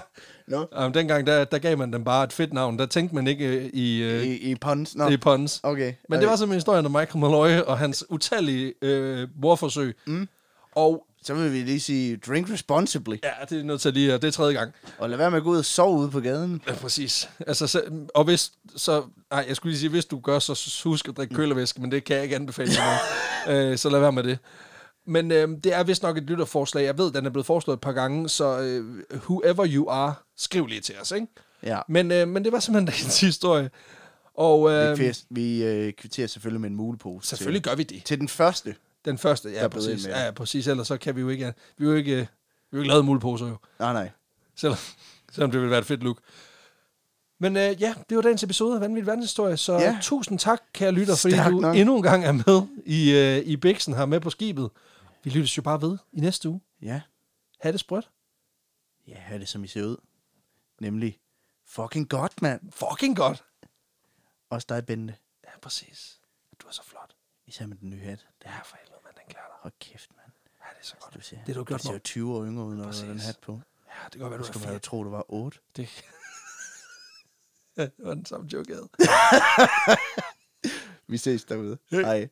Nå, Um, dengang, der, der gav man dem bare et fedt navn. Der tænkte man ikke øh, i, øh, i, i puns. Nå, i puns. okay. Men det var simpelthen historien om Michael Malloy og hans utallige øh, morforsøg. Mm. Og Så vil vi lige sige, drink responsibly. ja, det er nødt til lige, at det er tredje gang. Og lad være med at gå ud og sove ude på gaden. Ja, præcis. Altså, så, og hvis, så, nej, jeg skulle lige sige, hvis du gør, så husk at drikke kølervæske, men det kan jeg ikke anbefale dig øh, Så lad være med det. Men øh, det er vist nok et lytterforslag. Jeg ved, den er blevet foreslået et par gange, så øh, whoever you are, skriv lige til os, ikke? Ja. Men, øh, men det var simpelthen dagens historie. Og øh, Vi, vi øh, kvitterer selvfølgelig med en mulepose. selvfølgelig gør vi det. Til, til den første. Den første, ja, Der præcis. med. Ja, præcis. Ellers så kan vi jo ikke, vi er jo ikke, vi er jo ikke lavet muleposer jo. Nej, nej. Selvom, selvom det ville være et fedt look. Men øh, ja, det var dagens episode af Vanvittig Verdenshistorie, så Ja. tusind tak, kære lytter, fordi Stærkt du nok. endnu en gang er med i, øh, i Bixen her med på skibet. Vi lyttes jo bare ved i næste uge. Ja. Ha' det sprødt. Ja, er det som I ser ud. Nemlig fucking godt, mand. Fucking godt. Også dig, Bente. Ja, præcis. Du er så flot. Især med den nye hat. Ja, for helvede, man, den klæder dig. Hold kæft, mand. Ja, det er så godt. Du ser, Det har du gjort du ser for. jo 20 år yngre ud, når du har den hat på. Ja, det kan godt være, Du du fedt. tro, du var 8. Det... ja, det var den samme joke, jeg havde. Vi ses derude. Hej.